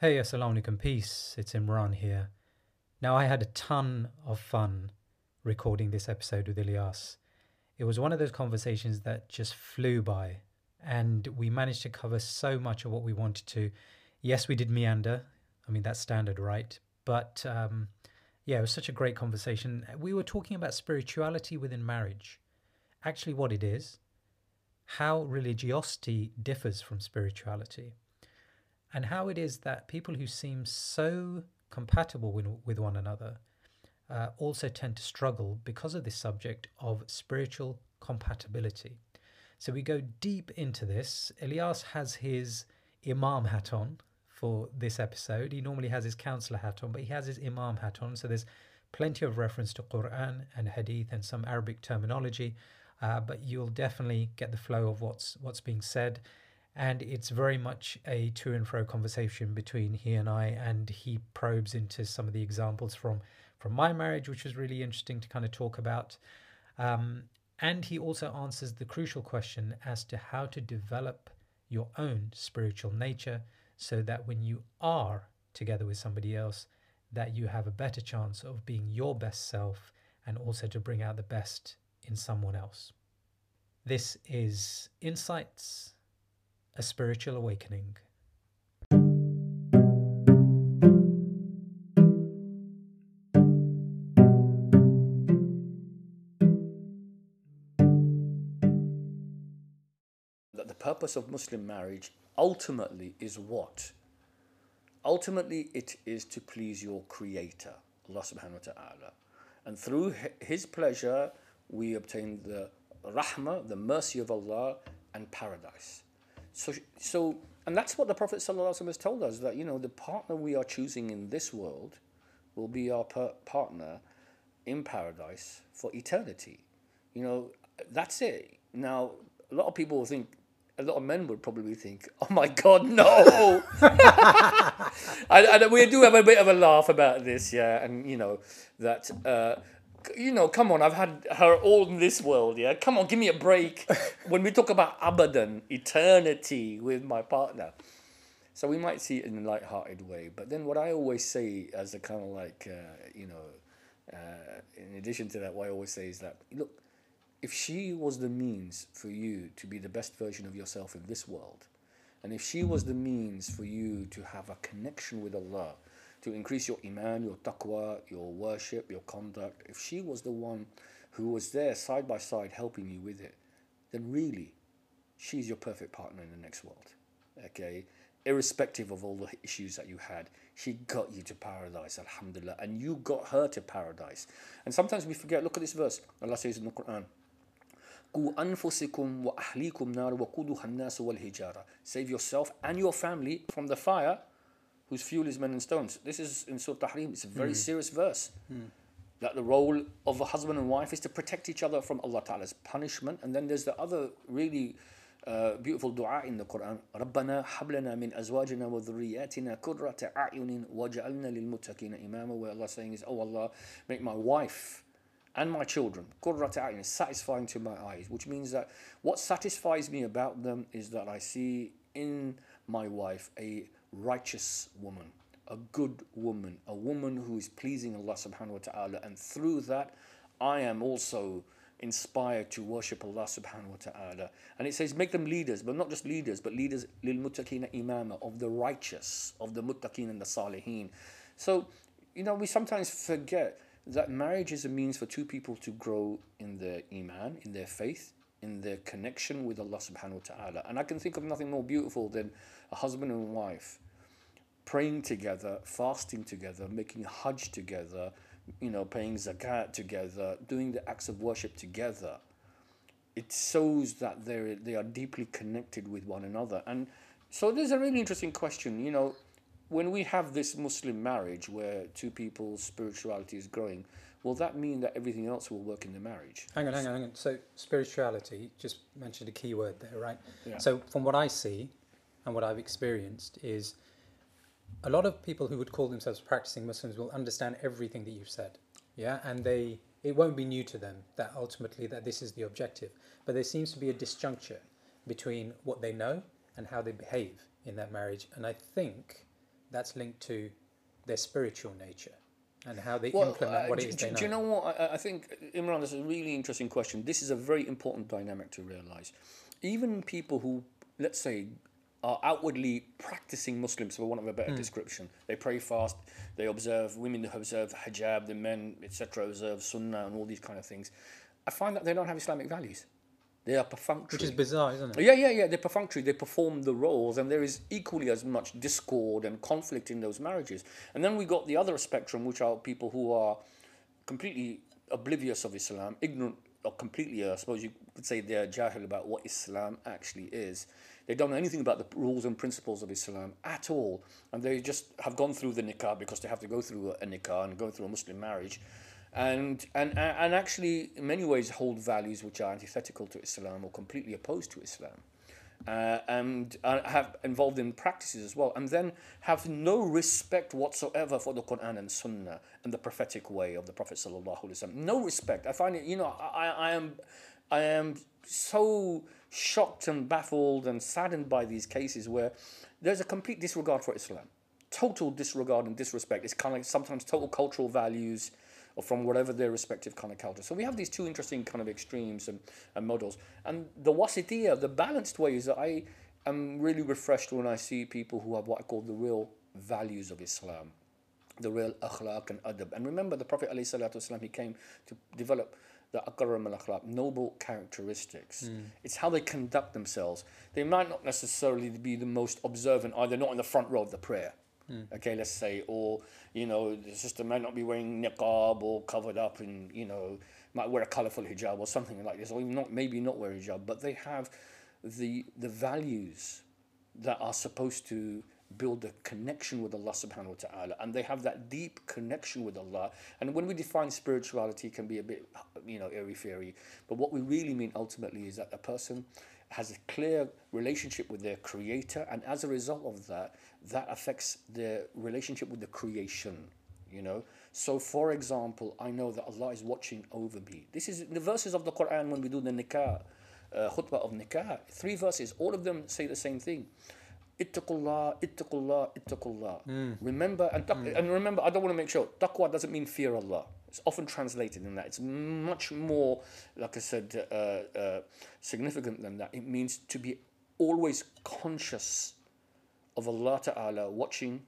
Hey, Assalamu alaikum, peace. It's Imran here. Now, I had a ton of fun recording this episode with Ilyas. It was one of those conversations that just flew by, and we managed to cover so much of what we wanted to. Yes, we did meander. I mean, that's standard, right? But um, yeah, it was such a great conversation. We were talking about spirituality within marriage, actually, what it is, how religiosity differs from spirituality and how it is that people who seem so compatible with, with one another uh, also tend to struggle because of this subject of spiritual compatibility. So we go deep into this. Ilyas has his Imam hat on for this episode. He normally has his counselor hat on, but he has his Imam hat on. So there's plenty of reference to Quran and Hadith and some Arabic terminology, uh, but you'll definitely get the flow of what's what's being said and it's very much a to and fro conversation between he and I and he probes into some of the examples from from my marriage which was really interesting to kind of talk about. Um, and he also answers the crucial question as to how to develop your own spiritual nature so that when you are together with somebody else that you have a better chance of being your best self and also to bring out the best in someone else. This is insights a spiritual awakening. That the purpose of Muslim marriage ultimately is what? Ultimately, it is to please your Creator, Allah subhanahu wa ta'ala. And through His pleasure, we obtain the rahmah, the mercy of Allah, and paradise. So, so, and that's what the Prophet ﷺ has told us that you know the partner we are choosing in this world will be our partner in paradise for eternity. You know, that's it. Now, a lot of people will think, a lot of men would probably think, "Oh my God, no!" and, and, we do have a bit of a laugh about this, yeah, and you know that. Uh, you know, come on, I've had her all in this world, yeah? Come on, give me a break when we talk about abadan, eternity with my partner. So we might see it in a light-hearted way. But then what I always say as a kind of like, uh, you know, uh, in addition to that, what I always say is that, look, if she was the means for you to be the best version of yourself in this world, and if she was the means for you to have a connection with Allah, to increase your iman, your taqwa, your worship, your conduct, if she was the one who was there side by side helping you with it, then really, she's your perfect partner in the next world. Okay? Irrespective of all the issues that you had, she got you to paradise, alhamdulillah, and you got her to paradise. And sometimes we forget, look at this verse. Allah says in the Quran, Save yourself and your family from the fire whose fuel is men and stones. This is in Surah Tahrim. It's a very mm. serious verse. Mm. That the role of a husband and wife is to protect each other from Allah Ta'ala's punishment. And then there's the other really uh, beautiful dua in the Quran. رَبَّنَا حَبْلَنَا مِنْ أَزْوَاجِنَا وَذُرِّيَّاتِنَا كُرَّةَ أَعْيُنٍ وَجَعَلْنَا لِلْمُتَّقِينَ إِمَامًا Where Allah saying is, Oh Allah, make my wife and my children, قُرَّةَ أَعْيُنٍ, satisfying to my eyes. Which means that what satisfies me about them is that I see in my wife a righteous woman, a good woman, a woman who is pleasing Allah subhanahu wa ta'ala. And through that, I am also inspired to worship Allah subhanahu wa ta'ala. And it says, make them leaders, but not just leaders, but leaders lil muttaqina imama, of the righteous, of the muttaqin and the salihin. So, you know, we sometimes forget that marriage is a means for two people to grow in their iman, in their faith, in their connection with Allah subhanahu wa ta'ala. And I can think of nothing more beautiful than a husband and wife praying together, fasting together, making hajj together, you know, paying zakat together, doing the acts of worship together. It shows that they they are deeply connected with one another. And so there's a really interesting question, you know, when we have this Muslim marriage where two people's spirituality is growing, will that mean that everything else will work in the marriage? Hang on, hang on, hang on. So spirituality, just mentioned a key word there, right? Yeah. So from what I see and what I've experienced is a lot of people who would call themselves practicing Muslims will understand everything that you've said. Yeah, and they it won't be new to them that ultimately that this is the objective. But there seems to be a disjuncture between what they know and how they behave in that marriage. And I think that's linked to their spiritual nature and how they Well, implement uh, what it is do- do you know what? I, I think, Imran, this is a really interesting question. This is a very important dynamic to realize. Even people who, let's say, are outwardly practicing Muslims, for want of a better description, they pray fast, they observe, women who observe hijab, the men, etc., observe sunnah and all these kind of things. I find that they don't have Islamic values. They are perfunctory. Which is bizarre, isn't it? Yeah, yeah, yeah. They're perfunctory. They perform the roles, and there is equally as much discord and conflict in those marriages. And then we got the other spectrum, which are people who are completely oblivious of Islam, ignorant or completely, I suppose you could say they're jahil about what Islam actually is. They don't know anything about the rules and principles of Islam at all, and they just have gone through the nikah because they have to go through a nikah and go through a Muslim marriage, and and and actually in many ways hold values which are antithetical to Islam or completely opposed to Islam uh, and uh, have involved in practices as well, and then have no respect whatsoever for the Quran and Sunnah and the prophetic way of the Prophet sallallahu alaihi wasallam. No respect. I find it. You know, I, I am, I am so shocked and baffled and saddened by these cases where there's a complete disregard for Islam, total disregard and disrespect. It's kind of like sometimes total cultural values or from whatever their respective kind of culture. So we have these two interesting kind of extremes and, and models. And the wasitiyah, the balanced way is that I am really refreshed when I see people who have what I call the real values of Islam, the real akhlaq and adab. And remember the Prophet ﷺ, he came to develop the akram al akhlaq, noble characteristics. Hmm. It's how they conduct themselves. They might not necessarily be the most observant, either not in the front row of the prayer. Mm. Okay, let's say, or you know, the sister might not be wearing niqab or covered up, and you know, might wear a colourful hijab or something like this, or even not maybe not wear hijab, but they have the the values that are supposed to build a connection with Allah subhanahu wa ta'ala and they have that deep connection with Allah. And when we define spirituality it can be a bit you know airy fairy but what we really mean ultimately is that a person has a clear relationship with their creator and as a result of that that affects the relationship with the creation you know? So for example i know that allah is watching over me. This is the verses of the quran when we do the nikah uh, khutbah of nikah three verses all of them say the same thing. Ittaqullah ittaqullah ittaqullah. Remember and, taq- and remember i don't want to make sure taqwa doesn't mean fear allah. It's often translated in that. It's much more like i said uh, uh, significant than that. It means to be always conscious of Allah Ta'ala watching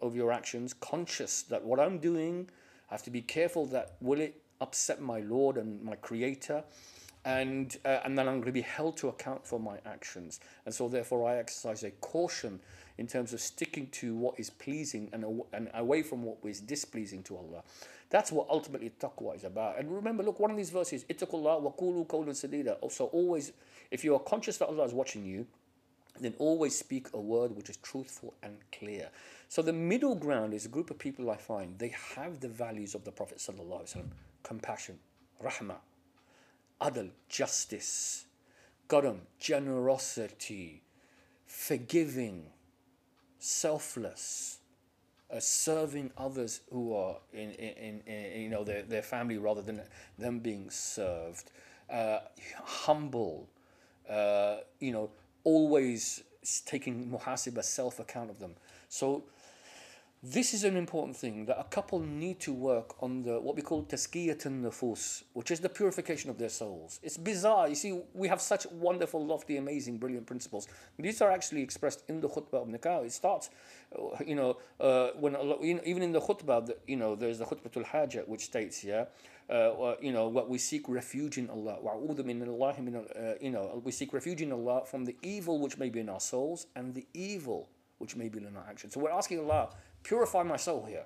over your actions, conscious that what I'm doing, I have to be careful that will it upset my Lord and my Creator, and uh, and then I'm going to be held to account for my actions, and so therefore I exercise a caution in terms of sticking to what is pleasing and aw- and away from what is displeasing to Allah. That's what ultimately taqwa is about. And remember, look, one of these verses, ittaqullah wa qulu sadida. Also, always, if you are conscious that Allah is watching you, then always speak a word which is truthful and clear. So the middle ground is a group of people I find they have the values of the Prophet wasallam: compassion, rahmah, adl, justice, karam, generosity, forgiving, selfless, uh, serving others who are in, in, in, in you know their, their family rather than them being served, uh, humble, uh, you know, always taking muhasibah, self account of them. So this is an important thing that a couple need to work on the what we call tazkiyat nufus, which is the purification of their souls. It's bizarre. You see, we have such wonderful, lofty, amazing, brilliant principles. These are actually expressed in the khutbah of nikah. It starts, you know, uh, when even in the khutbah, you know, there's the khutbatul hajj, which states, yeah, uh, you know, what we seek refuge in Allah. Uh, you know, we seek refuge in Allah from the evil which may be in our souls and the evil which may be in our actions. So we're asking Allah, purify my soul here.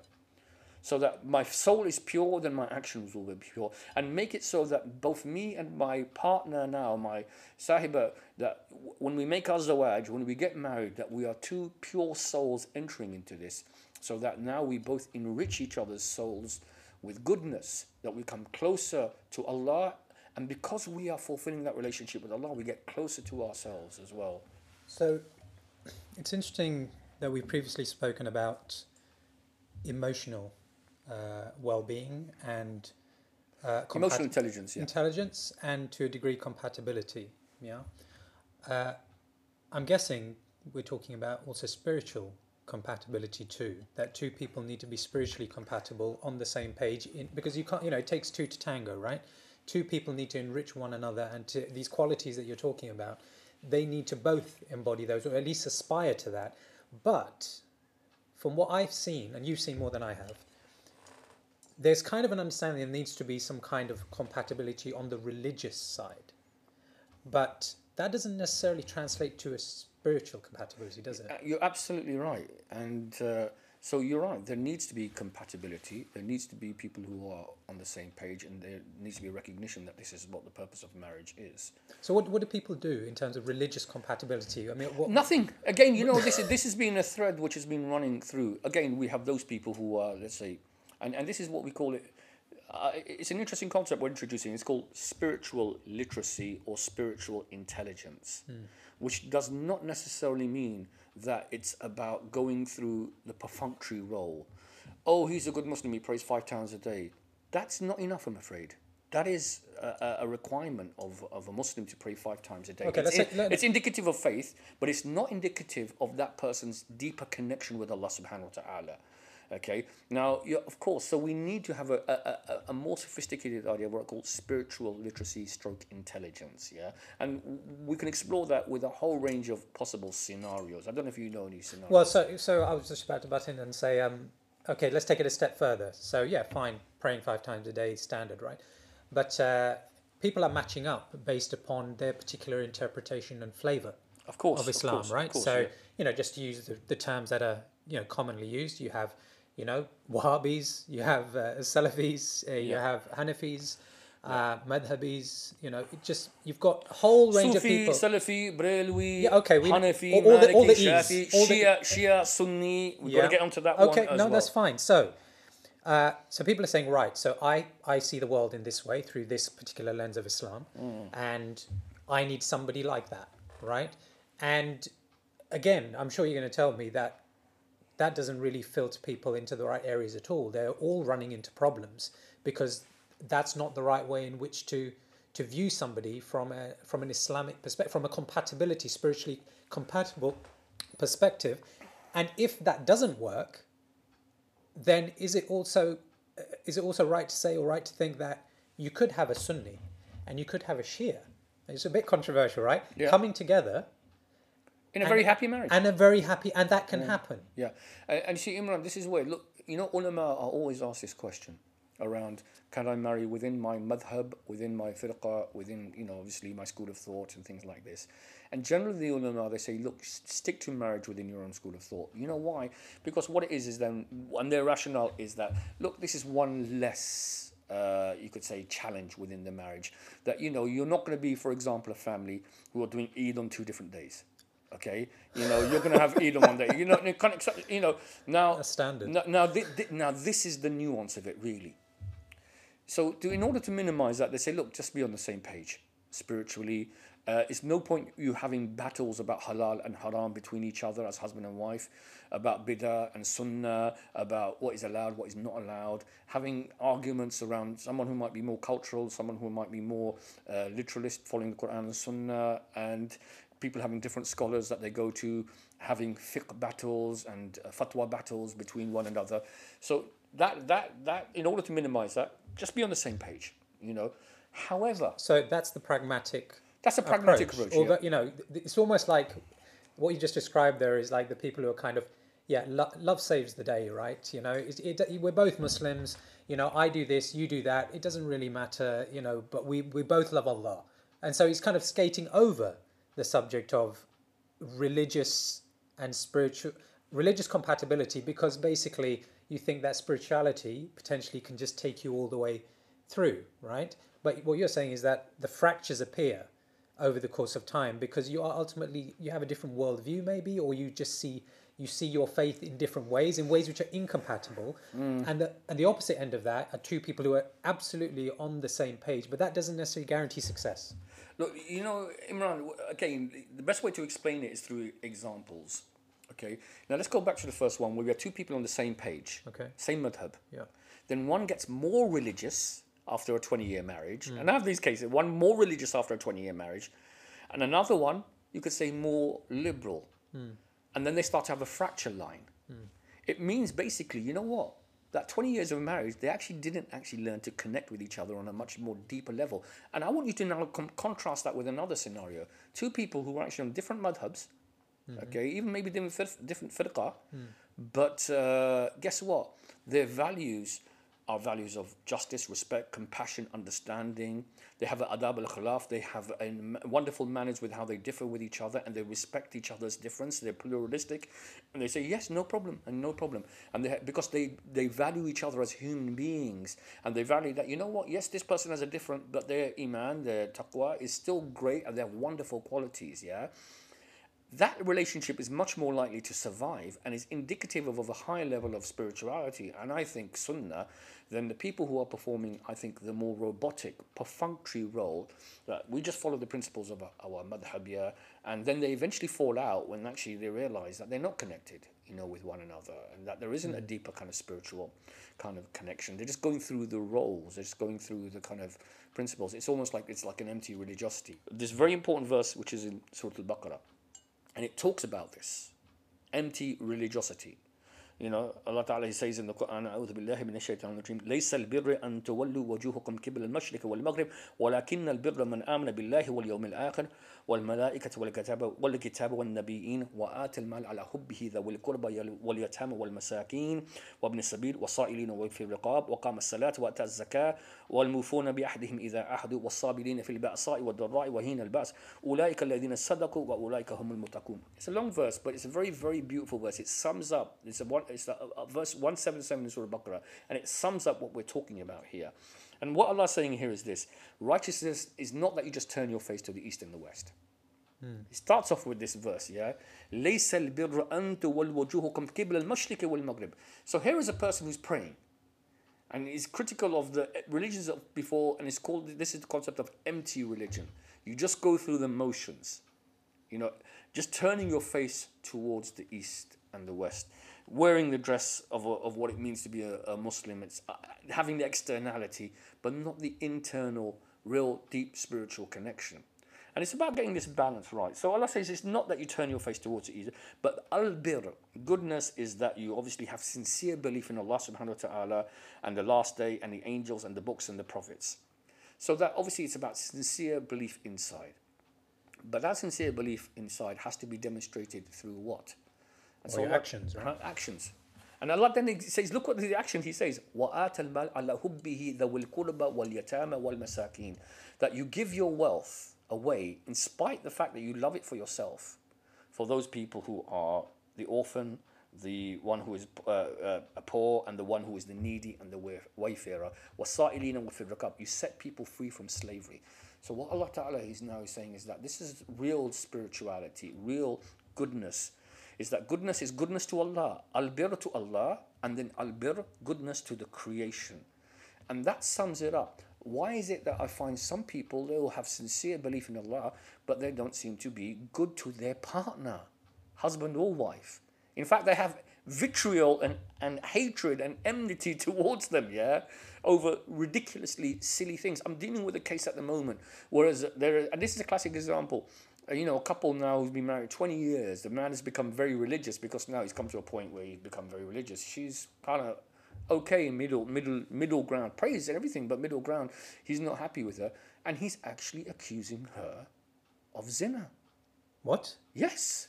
So that my soul is pure, then my actions will be pure. And make it so that both me and my partner now, my sahiba, that when we make our zawaj, when we get married, that we are two pure souls entering into this. So that now we both enrich each other's souls with goodness, that we come closer to Allah. And because we are fulfilling that relationship with Allah, we get closer to ourselves as well. So it's interesting that we've previously spoken about emotional uh, well-being and uh, Emotional intelligence, yeah. intelligence and to a degree compatibility. Yeah, uh, I'm guessing we're talking about also spiritual compatibility too. That two people need to be spiritually compatible on the same page. In, because you can't, you know, it takes two to tango, right? Two people need to enrich one another, and to these qualities that you're talking about, they need to both embody those, or at least aspire to that. But from what I've seen, and you've seen more than I have, there's kind of an understanding there needs to be some kind of compatibility on the religious side. But that doesn't necessarily translate to a spiritual compatibility, does it? Uh, You're absolutely right. And uh, so you're right. There needs to be compatibility. There needs to be people who are on the same page, and there needs to be a recognition that this is what the purpose of marriage is. So what, what do people do in terms of religious compatibility? I mean, what, Nothing. Again, you know, this is this has been a thread which has been running through. Again, we have those people who are, let's say, and, and this is what we call it. Uh, it's an interesting concept we're introducing. It's called spiritual literacy or spiritual intelligence, which does not necessarily mean that it's about going through the perfunctory role. Oh, he's a good Muslim. He prays five times a day. That's not enough, I'm afraid. That is a, a- requirement of, of a Muslim to pray five times a day. Okay, it's, let's let- it's indicative of faith, but it's not indicative of that person's deeper connection with Allah subhanahu wa ta'ala. Okay, now, yeah, of course, so we need to have a, a, a, more sophisticated idea of what I call spiritual literacy stroke intelligence. Yeah, and we can explore that with a whole range of possible scenarios. I don't know if you know any scenarios. well, so so I was just about to butt in and say, um, okay, let's take it a step further. So yeah, fine, praying five times a day is standard, right? But uh, people are matching up based upon their particular interpretation and flavour of course, of Islam, course, right? Of course, so yeah. you know, just to use the, the terms that are you know commonly used, you have you know Wahhabis, you have uh, Salafis, uh, you Yeah. have Hanafis, uh, Madhabis. You know, it just you've got a whole range of Sufi, people. Salafi, Brelwi, Yeah, okay, we- Hanafi, all- all the- all the Maliki, E's, Shafi, all the- Shia, Shia, Sunni. We've got to get onto that okay, no, well. that's fine. So, uh, so people are saying, right, so I, I see the world in this way through this particular lens of Islam, Mm. and I need somebody like that, right? And again, I'm sure you're going to tell me that that doesn't really filter people into the right areas at all. They're all running into problems because that's not the right way in which to to view somebody from a from an Islamic perspective, from a compatibility, spiritually compatible perspective. And if that doesn't work, then is it also is it also right to say or right to think that you could have a Sunni and you could have a Shia? It's a bit controversial, right? Yeah. Coming together In a very happy marriage. and a very happy, and that can happen. Yeah, and, and you see, Imran, this is where look. You know, ulama are always asked this question around: Can I marry within my madhab, within my firqa, within you know, obviously my school of thought and things like this? And generally, the ulama they say, look, stick to marriage within your own school of thought. You know why? Because what it is is then, and their rationale is that look, this is one less. Uh, you could say challenge within the marriage that you know you're not going to be for example a family who are doing Eid on two different days okay? You know you're going to have Eid on one day you know you can't accept you know now That's standard. now, now, thi- thi- now this is the nuance of it really. So to, in order to minimize that they say look just be on the same page spiritually. Uh, it's no point you having battles about halal and haram between each other as husband and wife about bid'ah and sunnah about what is allowed what is not allowed. Having arguments around someone who might be more cultural someone who might be more uh, literalist following the quran and sunnah and people having different scholars that they go to having fiqh battles and uh, fatwa battles between one another so that that that in order to minimize that just be on the same page you know however So that's the pragmatic. that's a pragmatic approach, yeah. Although, you know, it's almost like what you just described there is like the people who are kind of, yeah, lo- love saves the day, right? You know, it, it, we're both Muslims. You know, I do this, you do that. It doesn't really matter, you know, but we, we both love Allah. And so it's kind of skating over the subject of religious and spiritual religious compatibility because basically you think that spirituality potentially can just take you all the way through right? But what you're saying is that the fractures appear over the course of time because you are ultimately you have a different worldview maybe or you just see you see your faith in different ways in ways which are incompatible. Mm. And the and the opposite end of that are two people who are absolutely on the same page but that doesn't necessarily guarantee success Look, you know, Imran, again, the best way to explain it is through examples. Okay, now let's go back to the first one where we have two people on the same page, Okay. same madhab. yeah Then one gets more religious after a 20 year marriage. Mm. And I have these cases one more religious after a 20 year marriage, and another one, you could say, more liberal. Mm. And then they start to have a fracture line. Mm. It means basically, you know what? That 20 years of marriage, they actually didn't actually learn to connect with each other on a much more deeper level. And I want you to now com- contrast that with another scenario. Two people who are actually on different madhabs, okay, even maybe different, fir- different firqa, but uh, guess what? Their values are values of justice, respect, compassion, understanding. They have adab al khilaf. They have a wonderful manners with how they differ with each other and they respect each other's difference. They're pluralistic. And they say, yes, no problem, and no problem. And they, because they, they value each other as human beings and they value that, you know what, yes, this person has a different, but their iman, their taqwa is still great and they have wonderful qualities, yeah? That relationship is much more likely to survive and is indicative of, of a higher level of spirituality and I think sunnah than the people who are performing I think the more robotic perfunctory role. That we just follow the principles of our, our and then they eventually fall out when actually they realize that they're not connected you know with one another and that there isn't a hmm. deeper kind of spiritual kind of connection. They're just going through the roles they're just going through the kind of principles. It's almost like it's like an empty religiosity. This very important verse which is in Surah Al-Baqarah and it talks about this empty religiosity. You know, Allah Ta'ala he says in the Quran, أعوذ بالله من الشيطان الرجيم ليس البر أن تولوا وجوهكم قبل المشرق والمغرب ولكن البر من آمن بالله واليوم الآخر والملائكة والكتاب والكتاب والنبيين وآتى المال على حبه ذوي القربى واليتامى والمساكين وابن السبيل والصائلين وفي الرقاب وقام الصلاة وأتى الزكاة والموفون بأحدهم إذا عهدوا والصابرين في البأساء والضراء وهين البأس. أولئك الذين صدقوا وأولئك هم المتقون. It's a long verse but it's a very very beautiful verse. It sums up it's a one it's a, a verse 177 in Surah Baqarah and it sums up what we're talking about here. and what Allah is saying here is this righteousness is not that you just turn your face to the east and the west It starts off with this verse, yeah. ليس البر أن تولوا وجوهكم قبل المشرق والمغرب. So here is a person who's praying, and is critical of the religions of before, and it's called this is the concept of empty religion. You just go through the motions, you know, just turning your face towards the east and the west, wearing the dress of, a, of what it means to be a, a Muslim. It's uh, having the externality, but not the internal, real, deep spiritual connection. And it's about getting this balance right. So Allah says it's not that you turn your face towards it either, but al-bir, goodness is that you obviously have sincere belief in Allah subhanahu wa ta'ala and the last day and the angels and the books and the prophets. So that obviously it's about sincere belief inside. But that sincere belief inside has to be demonstrated through what? And Or your Allah- actions, right? uh, Actions. And Allah then he says, look what the action he says. وَآتَ الْمَالَ عَلَى حُبِّهِ ذَوِي الْقُرْبَى وَالْيَتَامَى وَالْمَسَاكِينَ That you give your wealth away in spite the fact that you love it for yourself, for those people who are the orphan, the one who is uh, uh, poor, and the one who is the needy and the way- wayfarer. وَالصَّائِلِينَ وَفِي الرِّقَابِ You set people free from slavery. So what Allah Ta'ala is now saying is that this is real spirituality, real goodness. is that goodness is goodness to Allah, al-bir to Allah, and then al-bir, goodness to the creation. And that sums it up. Why is it that I find some people, they will have sincere belief in Allah, but they don't seem to be good to their partner, husband or wife? In fact, they have vitriol and, and hatred and enmity towards them, yeah, over ridiculously silly things. I'm dealing with a case at the moment, whereas there, and this is a classic example. Uh, You know, a couple now who's been married 20 years. The man has become very religious because now he's come to a point where he's become very religious. She's kind of okay, middle, middle, middle ground, praise and everything, but middle ground. He's not happy with her, and he's actually accusing her of zina. What? Yes.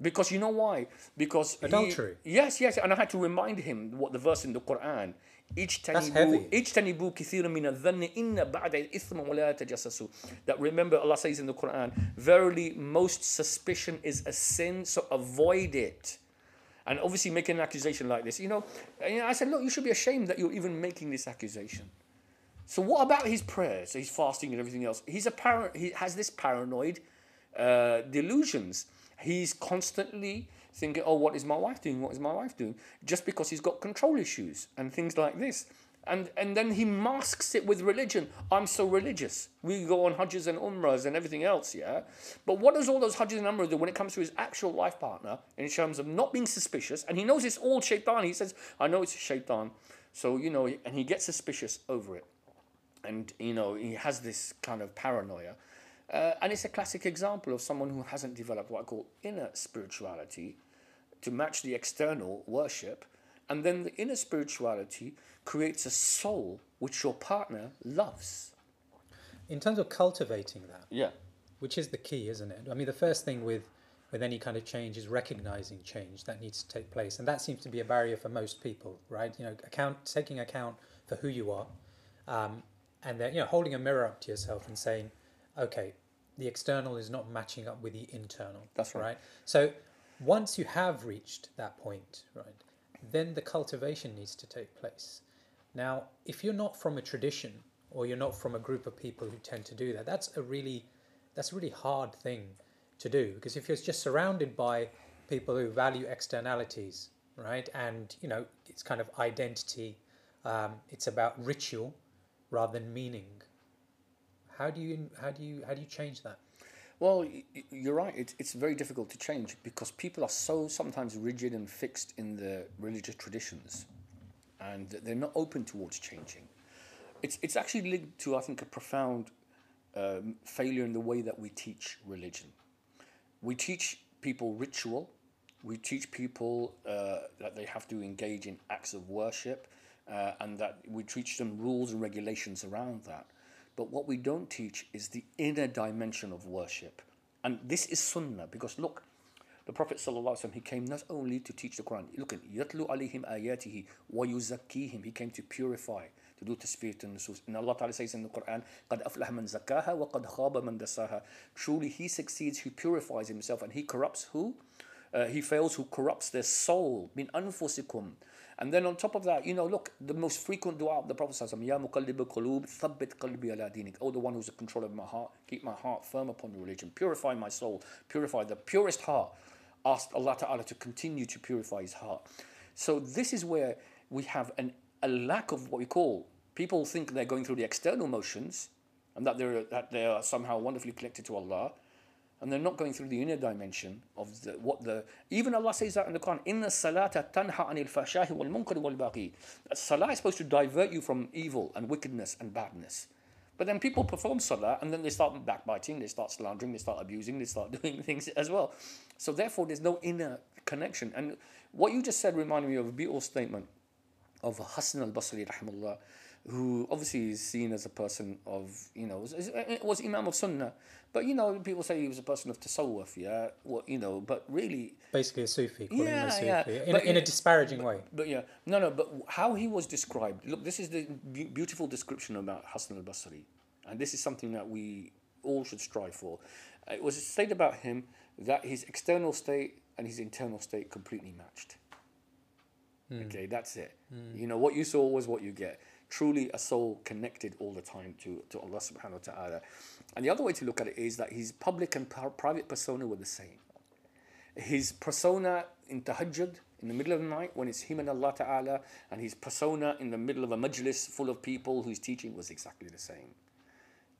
Because you know why? Because he- Adultery. yes, yes, and I had to remind him what the verse in the Quran. heavy. اجتنبوا كثيرا من الظن إن بعد الإثم ولا تجسسوا. That remember Allah says in the Quran, verily most suspicion is a sin, so avoid it. And obviously making an accusation like this, you know, and, you know, I said, look, you should be ashamed that you're even making this accusation. So what about his prayers, his fasting, and everything else? He's a par- He has this paranoid uh, delusions. He's constantly thinking, "Oh, what is my wife doing? What is my wife doing?" Just because he's got control issues and things like this, and and then he masks it with religion. I'm so religious. We go on hajjs and umrahs and everything else, yeah. But what does all those hajjs and umrahs do when it comes to his actual life partner in terms of not being suspicious? And he knows it's all shaitan. He says, "I know it's shaitan." So you know, and he gets suspicious over it and you know he has this kind of paranoia uh, and it's a classic example of someone who hasn't developed what i call inner spirituality to match the external worship, and then the inner spirituality creates a soul which your partner loves. In terms of cultivating that, Yeah. which is the key, isn't it? I mean, the first thing with with any kind of change is recognizing change that needs to take place, and that seems to be a barrier for most people, right? You know, account taking account for who you are, um, and then you know, holding a mirror up to yourself and saying, okay, the external is not matching up with the internal. That's right. So once you have reached that point, right, then the cultivation needs to take place. Now, if you're not from a tradition or you're not from a group of people who tend to do that, that's a really that's a really hard thing to do because if you're just surrounded by people who value externalities, right, and you know it's kind of identity, um, it's about ritual rather than meaning. How do you how do you how do you change that? Well, you're right. It's, it's very difficult to change because people are so sometimes rigid and fixed in the religious traditions and they're not open towards changing. It's, it's actually linked to, I think, a profound um, failure in the way that we teach religion. We teach people ritual, we teach people uh, that they have to engage in acts of worship, uh, and that we teach them rules and regulations around that. But what we don't teach is the inner dimension of worship. And this is sunnah because look, the Prophet ﷺ, he came not only to teach the Quran, look at yatlu alayhim ayatihi wa yuzakkihim. He came to purify, to do tasfiyat and nusus. And Allah Ta'ala says in the Quran, قَدْ أَفْلَحَ مَنْ زَكَّاهَا وَقَدْ خَابَ مَنْ دَسَّاهَا Truly he succeeds who purifies himself and he corrupts who? Uh, he fails who corrupts their soul. Min anfusikum. And then on top of that, you know, look, the most frequent dua of the Prophet Ya muqallib qulub, thabbit qalbi ala dinik. Oh, the one who's a controller of my heart, keep my heart firm upon the religion. Purify my soul. Purify the purest heart. Ask Allah Ta'ala to continue to purify his heart. So this is where we have an, a lack of what we call, people think they're going through the external motions and that they're, that they are somehow wonderfully connected to Allah and they're not going through the inner dimension of the, what the even Allah says that in the Quran inna salata tanha anil fashahi wal munkar wal baghi. Salah is supposed to divert you from evil and wickedness and badness. But then people perform salah and then they start backbiting they start slandering they start abusing they start doing things as well. So therefore there's no inner connection. And what you just said reminded me of a beautiful statement of Hassan al-Basri rahimahullah who obviously is seen as a person of, you know, was, was Imam of Sunnah. But, you know, people say he was a person of Tasawwuf, yeah, well, you know, but really, Basically, a Sufi, calling him Yeah, a Sufi, yeah, in, but a, in a disparaging way. but yeah, no, no, but how he was described, look, this is the beautiful description about Hassan al-Basri. And this is something that we all should strive for. Uh, It was stated about him that his external state and his internal state completely matched. Okay, that's it. You know, what you saw was what you get. Truly a soul connected all the time to, to Allah subhanahu wa ta'ala. And the other way to look at it is that his public and pri- private persona were the same. His persona in tahajjud, in the middle of the night, when it's him and Allah ta'ala, and his persona in the middle of a majlis full of people who's teaching was exactly the same.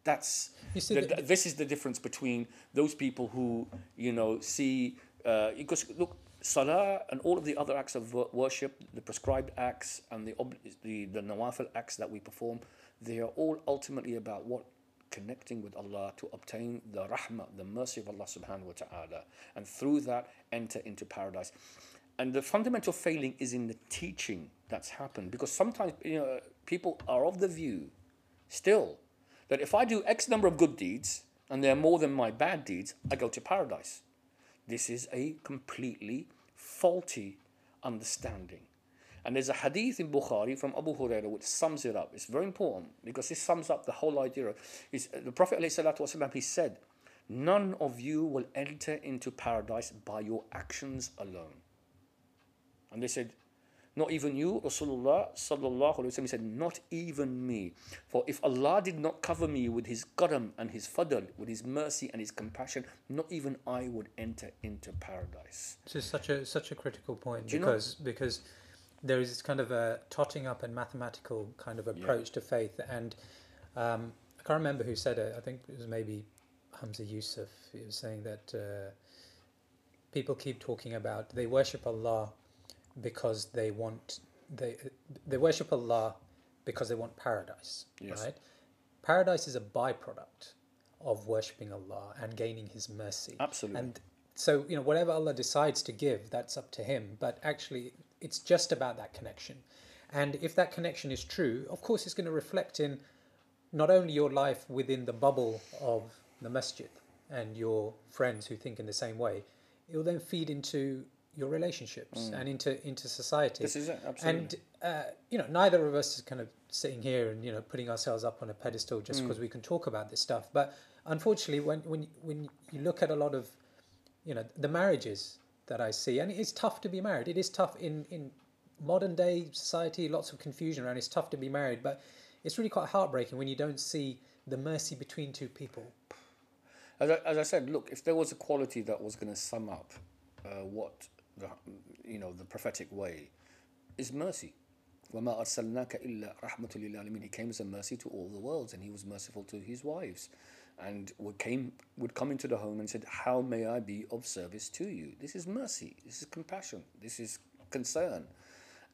That's You see the, the- the- this is the difference between those people who you know see uh, because look salah and all of the other acts of worship the prescribed acts and the the the nawafil acts that we perform they are all ultimately about what connecting with Allah to obtain the rahmah the mercy of Allah subhanahu wa ta'ala and through that enter into paradise and the fundamental failing is in the teaching that's happened because sometimes you know people are of the view still that if I do X number of good deeds and they're more than my bad deeds, I go to paradise. This is a completely faulty understanding. And there's a hadith in Bukhari from Abu Hurairah which sums it up. It's very important because this sums up the whole idea. Is uh, the Prophet ﷺ, he said, None of you will enter into paradise by your actions alone. And they said, not even you, Rasulullah sallallahu alaihi wasallam said, not even me. For if Allah did not cover me with His karam and His fadl, with His mercy and His compassion, not even I would enter into paradise. This is such a such a critical point you know- because because there is this kind of a totting up and mathematical kind of approach to faith, and um, I can't remember who said it. I think it was maybe Hamza Yusuf. He was saying that uh, people keep talking about they worship Allah because they want they they worship Allah because they want paradise, Yes. right? Paradise is a byproduct of worshipping Allah and gaining His mercy. Absolutely. And so you know whatever Allah decides to give, that's up to Him. But actually, it's just about that connection, and if that connection is true, of course, it's going to reflect in not only your life within the bubble of the masjid and your friends who think in the same way, it will then feed into your relationships and into into society. This is it, absolutely. And uh, you know, neither of us is kind of sitting here and you know putting ourselves up on a pedestal just because we can talk about this stuff. But unfortunately, when when when you look at a lot of you know the marriages that I see, and it's tough to be married. It is tough in in modern day society. Lots of confusion around. It's tough to be married, but it's really quite heartbreaking when you don't see the mercy between two people. As I, as I said, look, if there was a quality that was going to sum up uh, what you know the prophetic way is mercy. وَمَا أَرْسَلْنَاكَ إِلَّا رَحْمَةً لِلْعَالَمِينَ He came as a mercy to all the worlds, and he was merciful to his wives, and would came would come into the home and said, "How may I be of service to you?" This is mercy. This is compassion. This is concern,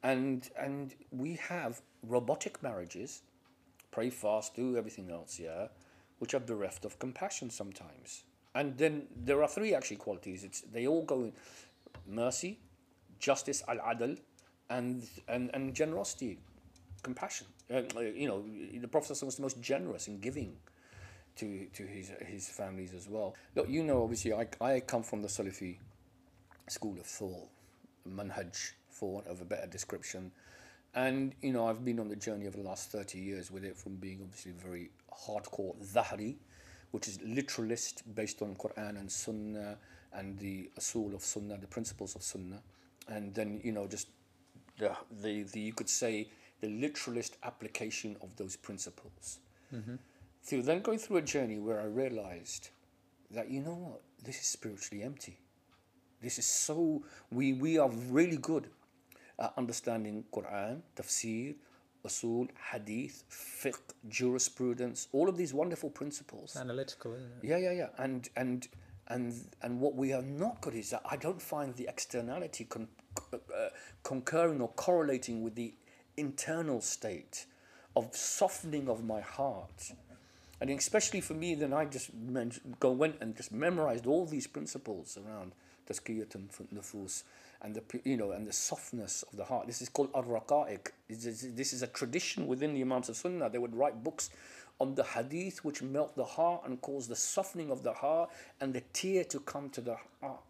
and and we have robotic marriages, pray fast, do everything else, yeah, which are bereft of compassion sometimes. And then there are three actually qualities. It's they all go in mercy, justice, al adl, and, and and generosity, compassion. Uh, you know, the Prophet was the most generous in giving to to his his families as well. Look, you know, obviously, I I come from the Salafi school of thought, manhaj, for want of a better description. And you know, I've been on the journey over the last thirty years with it, from being obviously very hardcore dhahri, which is literalist based on Quran and Sunnah and the asul of Sunnah, the principles of Sunnah, and then you know just the the, the you could say the literalist application of those principles. Mm-hmm. So then going through a journey where I realized that you know what, this is spiritually empty. This is so we we are really good at understanding Quran, tafsir, usul, hadith, fiqh, jurisprudence, all of these wonderful principles. Analytical, isn't it? Yeah, yeah, yeah. And and and and what we are not good is that I don't find the externality con- uh, concurring or correlating with the internal state of softening of my heart. And especially for me, then I just go went and just memorized all these principles around tazkiyatun nufus and the you know and the softness of the heart. This is called ar-raqa'iq. This is, this is a tradition within the Imams of Sunnah. They would write books on the hadith which melt the heart and cause the softening of the heart and the tear to come to the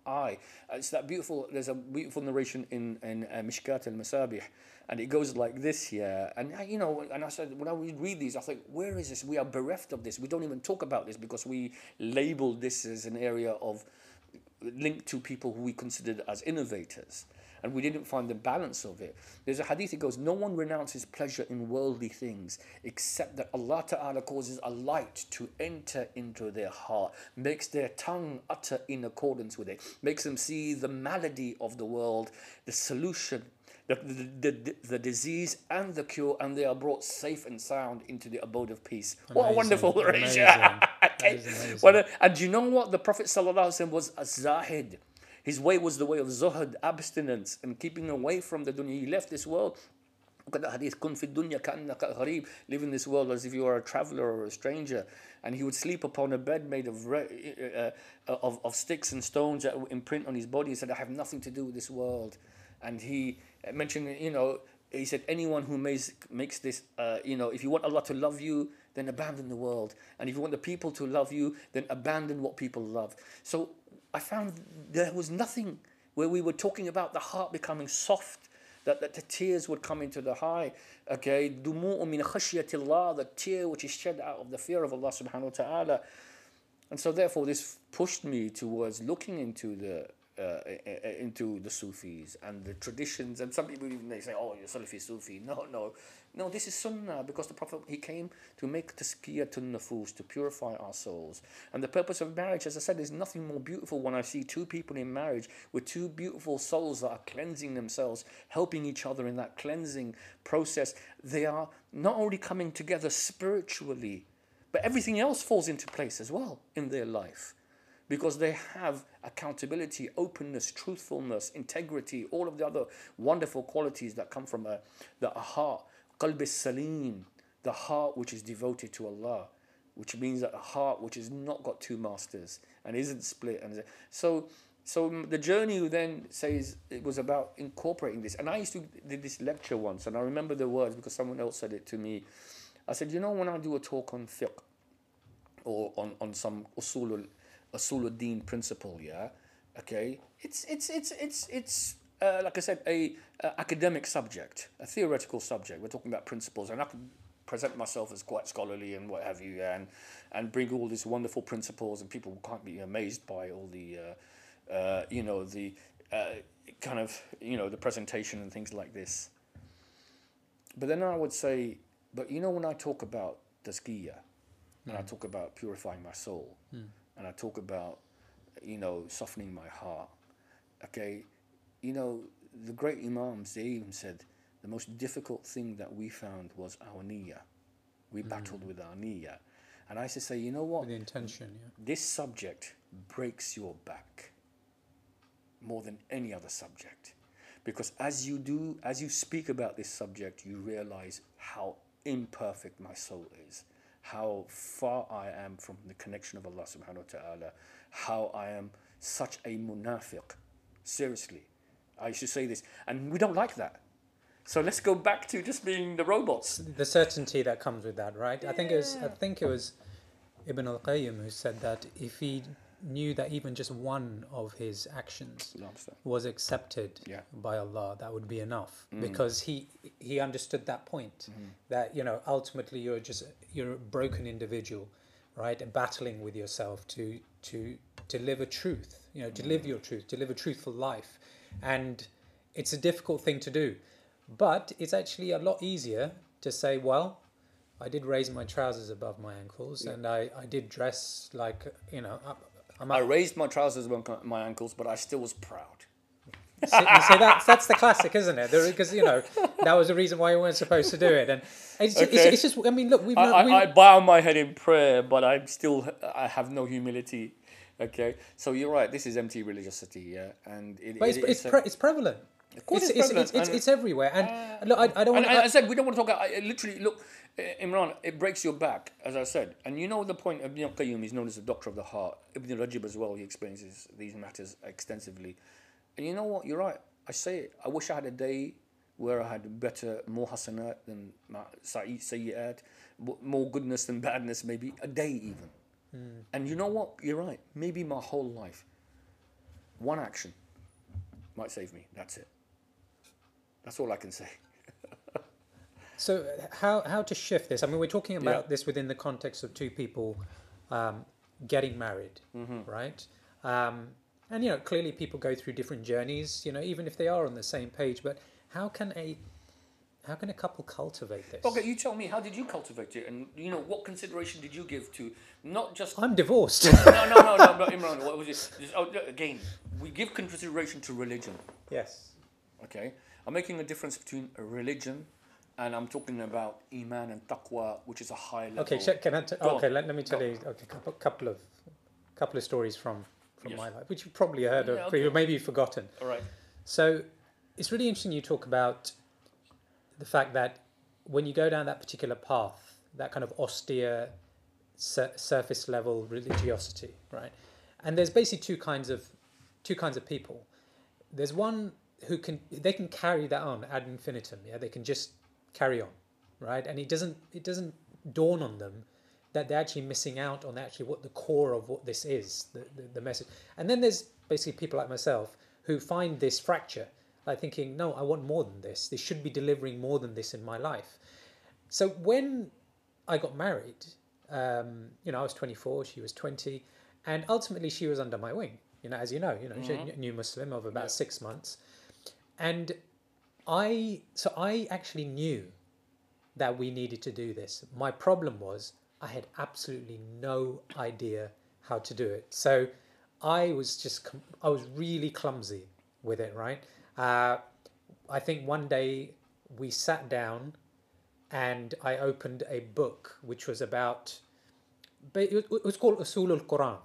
eye. Uh, It's that beautiful. There's a beautiful narration in in uh, Mishkat al-Masabih, and it goes like this here. And uh, you know, and I said when I read these, I think, where is this? We are bereft of this. We don't even talk about this because we label this as an area of linked to people who we considered as innovators. And we didn't find the balance of it. There's a hadith that goes, No one renounces pleasure in worldly things except that Allah Ta'ala causes a light to enter into their heart, makes their tongue utter in accordance with it, makes them see the malady of the world, the solution, the, the, the, the disease and the cure, and they are brought safe and sound into the abode of peace. what a wonderful narration. Okay. amazing. A- and do you know what? The Prophet ﷺ was a zahid. His way was the way of zuhud, abstinence, and keeping away from the dunya. He left this world. Look at the hadith, kun fi dunya ka'annaka gharib. Live in this world as if you are a traveler or a stranger. And he would sleep upon a bed made of, uh, uh, of, of sticks and stones that would imprint on his body. He said, I have nothing to do with this world. And he mentioned, you know, he said, anyone who makes, makes this, uh, you know, if you want Allah to love you, then abandon the world. And if you want the people to love you, then abandon what people love. So I found there was nothing where we were talking about the heart becoming soft, that, that the tears would come into the eye. Okay, min the tear which is shed out of the fear of Allah subhanahu wa ta'ala. And so therefore this pushed me towards looking into the uh, into the Sufis and the traditions. And some people even they say oh you're Salafi Sufi. No no. No this is Sunnah because the Prophet he came to make tazkiyatun nufus to purify our souls. And the purpose of marriage as I said is nothing more beautiful when I see two people in marriage with two beautiful souls that are cleansing themselves helping each other in that cleansing process. They are not only coming together spiritually but everything else falls into place as well in their life because they have accountability, openness, truthfulness, integrity, all of the other wonderful qualities that come from a, the a heart, qalb salim, the heart which is devoted to Allah, which means that a heart which has not got two masters and isn't split. And so So the journey then says it was about incorporating this. And I used to did this lecture once, and I remember the words because someone else said it to me. I said, you know, when I do a talk on fiqh or on, on some usul usuluddin principle, yeah, okay, it's it's it's it's it's uh, like I said, a, a academic subject, a theoretical subject. We're talking about principles, and I can present myself as quite scholarly and what have you, and and bring all these wonderful principles, and people can't be amazed by all the, uh, uh, you know, the uh, kind of you know the presentation and things like this. But then I would say, but you know, when I talk about the tazkiyah, and I talk about purifying my soul, and I talk about, you know, softening my heart, okay, you know, the great Imams, they even said the most difficult thing that we found was our niyyah. We hmm. battled with our niyyah. And I used to say, you know what? With the intention, yeah. This subject breaks your back more than any other subject. Because as you do, as you speak about this subject, you realize how imperfect my soul is, how far I am from the connection of Allah subhanahu wa ta'ala, how I am such a munafiq. Seriously. I should say this, and we don't like that. So let's go back to just being the robots. The certainty that comes with that, right? I think it was I think it was Ibn al-Qayyim who said that if he knew that even just one of his actions was accepted Yeah. by Allah, that would be enough. Mm. Because he he understood that point mm-hmm. that you know ultimately you're just you're a broken individual, right, and battling with yourself to to to live a truth, you know, to live mm. your truth, to live a truthful life, and it's a difficult thing to do, but it's actually a lot easier to say, well. I did raise my trousers above my ankles, and I, I did dress like you know I'm I raised my trousers above my ankles, but I still was proud. So, you see, that's that's the classic, isn't it? Because you know that was the reason why you weren't supposed to do it, and it's, it's, Okay. it's just. I mean, look, we've. I, we, I, I bow my head in prayer, but I'm still I have no humility. Okay, so you're right. This is empty religiosity, yeah, and it, but it's, it- it's, a- pre- it's prevalent. Of course it's, it's it's, prevalent, it's, it's, it's everywhere, and look, I, I don't want. and I said we don't want to talk. I, I literally look, uh, Imran. It breaks your back, as I said. And you know the point. Ibn al-Qayyim is known as the doctor of the heart. Ibn Rajab as well. He explains this, these matters extensively. And you know what? You're right. I say it. I wish I had a day where I had better, more hasanat than sa'i- more goodness than badness. Maybe a day even. Hmm. And you know what? You're right. Maybe my whole life. One action might save me. That's it. That's all I can say. So how how to shift this? I mean, we're talking about this within the context of two people um, getting married, Mm-hmm. right? Um, and you know, clearly people go through different journeys. You know, even if they are on the same page, but how can a how can a couple cultivate this? Okay, you tell me, how did you cultivate it? And, you know, what consideration did you give to not just. I'm divorced. no, no, no, no, but Imran, what was it? Just- oh, again, we give consideration to religion, yes. okay? I'm making a difference between a religion and I'm talking about Iman and Taqwa, which is a high level. Okay, can I? T- okay, let, let me tell Go. you. Okay, couple, couple of couple of stories from from Yes. my life, which you've probably heard Yeah, of, okay. but maybe you've forgotten. All right. So it's really interesting you talk about the fact that when you go down that particular path, that kind of austere sur- surface level religiosity, right? And there's basically two kinds of two kinds of people. There's one who can they can carry that on ad infinitum, yeah, they can just carry on, right? And it doesn't it doesn't dawn on them that they're actually missing out on actually what the core of what this is, the, the, the message. And then there's basically people like myself who find this fracture, like thinking, no, I want more than this. This should be delivering more than this in my life. So when I got married, um, you know, I was 24, she was 20, and ultimately she was under my wing. You know, as you know, you know, she's a new Muslim of about Yeah. six months, and I so I actually knew that we needed to do this. My problem was I had absolutely no idea how to do it. So I was just I was really clumsy with it. Right. Uh, I think one day we sat down and I opened a book which was about. It was called Usul al Quran.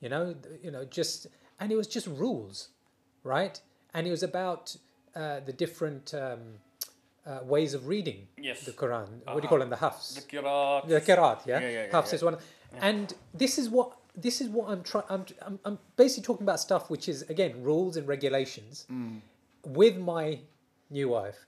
You know, you know, just and it was just rules, right? And it was about uh, the different um, uh, ways of reading Yes. the Quran. What do you Uh-huh. call them? The hafs. The Kirat. The Qiraat, yeah? Yeah, yeah, yeah, Hafs is one. And this is what this is what I'm trying. I'm, I'm I'm basically talking about stuff which is again rules and regulations with my new wife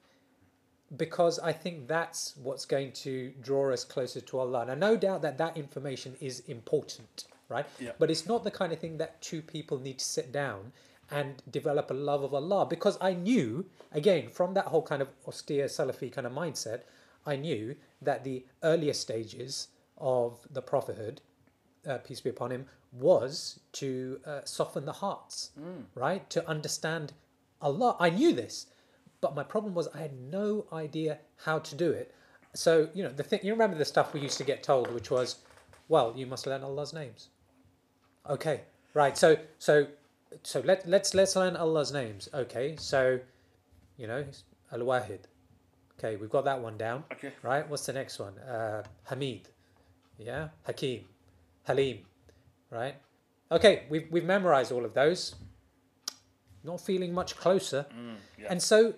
because I think that's what's going to draw us closer to Allah. Now, no doubt that that information is important, right? Yeah. But it's not the kind of thing that two people need to sit down and develop a love of Allah. Because I knew, again, from that whole kind of austere Salafi kind of mindset, I knew that the earlier stages of the prophethood, uh, peace be upon him, was to uh, soften the hearts, right? To understand Allah. I knew this, but my problem was I had no idea how to do it. So you know the thing. You remember the stuff we used to get told, which was, "Well, you must learn Allah's names." Okay, right. So so so let let's let's learn Allah's names. Okay, so you know Al Wahid. Okay, we've got that one down. Okay. Right. What's the next one? Uh, Hamid. Yeah. Hakim. Halim. Right. Okay, we've we've memorized all of those. Not feeling much closer. yeah. And so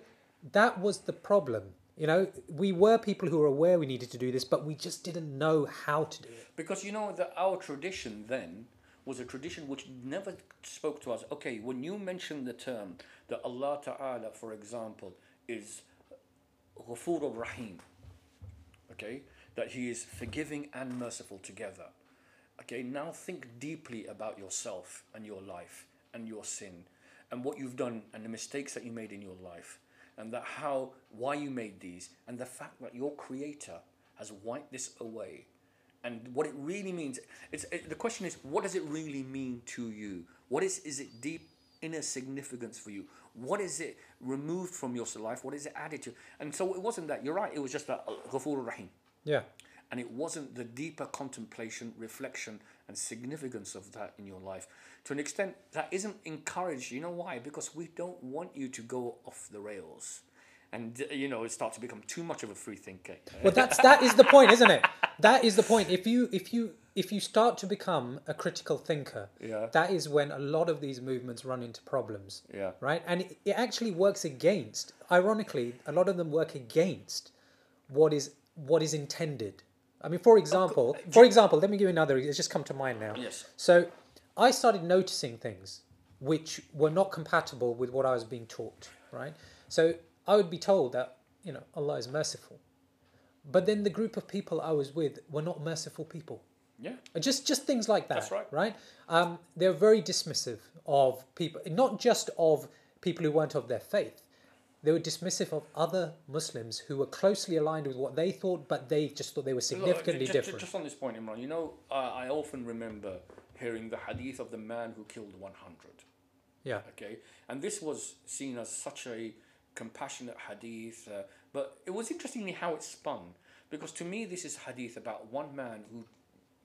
that was the problem. You know, we were people who were aware we needed to do this, but we just didn't know how to do it. Because you know that our tradition then was a tradition which never spoke to us. Okay, when you mention the term that Allah Ta'ala, for example, is Ghafur Rahim, okay, that He is forgiving and merciful together. Okay, now think deeply about yourself and your life and your sin and what you've done and the mistakes that you made in your life and that how why you made these and the fact that your creator has wiped this away and what it really means it's it, the question is what does it really mean to you what is is it deep inner significance for you what is it removed from your life what is it added to and so it wasn't that you're right it was just that uh, ghafur rahim Yeah. and it wasn't the deeper contemplation, reflection, and significance of that in your life. To an extent, that isn't encouraged. You know why? Because we don't want you to go off the rails and, you know, it start to become too much of a free thinker. Well, that's that is the point, isn't it? That is the point. If you if you if you start to become a critical thinker, Yeah. that is when a lot of these movements run into problems. Yeah. Right, and it, it actually works against. Ironically, a lot of them work against what is what is intended. I mean, for example, for example, let me give you another. It's just come to mind now. Yes. So, I started noticing things which were not compatible with what I was being taught. Right. So I would be told that you know Allah is merciful, but then the group of people I was with were not merciful people. Yeah. Just just things like that. That's right. Right. Um, they're very dismissive of people, not just of people who weren't of their faith. They were dismissive of other Muslims who were closely aligned with what they thought, but they just thought they were Look, significantly just, different. Just on this point, Imran, you know, uh, I often remember hearing the hadith of the man who killed 100. yeah. okay and this was seen as such a compassionate hadith uh, but it was interestingly how it spun because to me this is hadith about one man who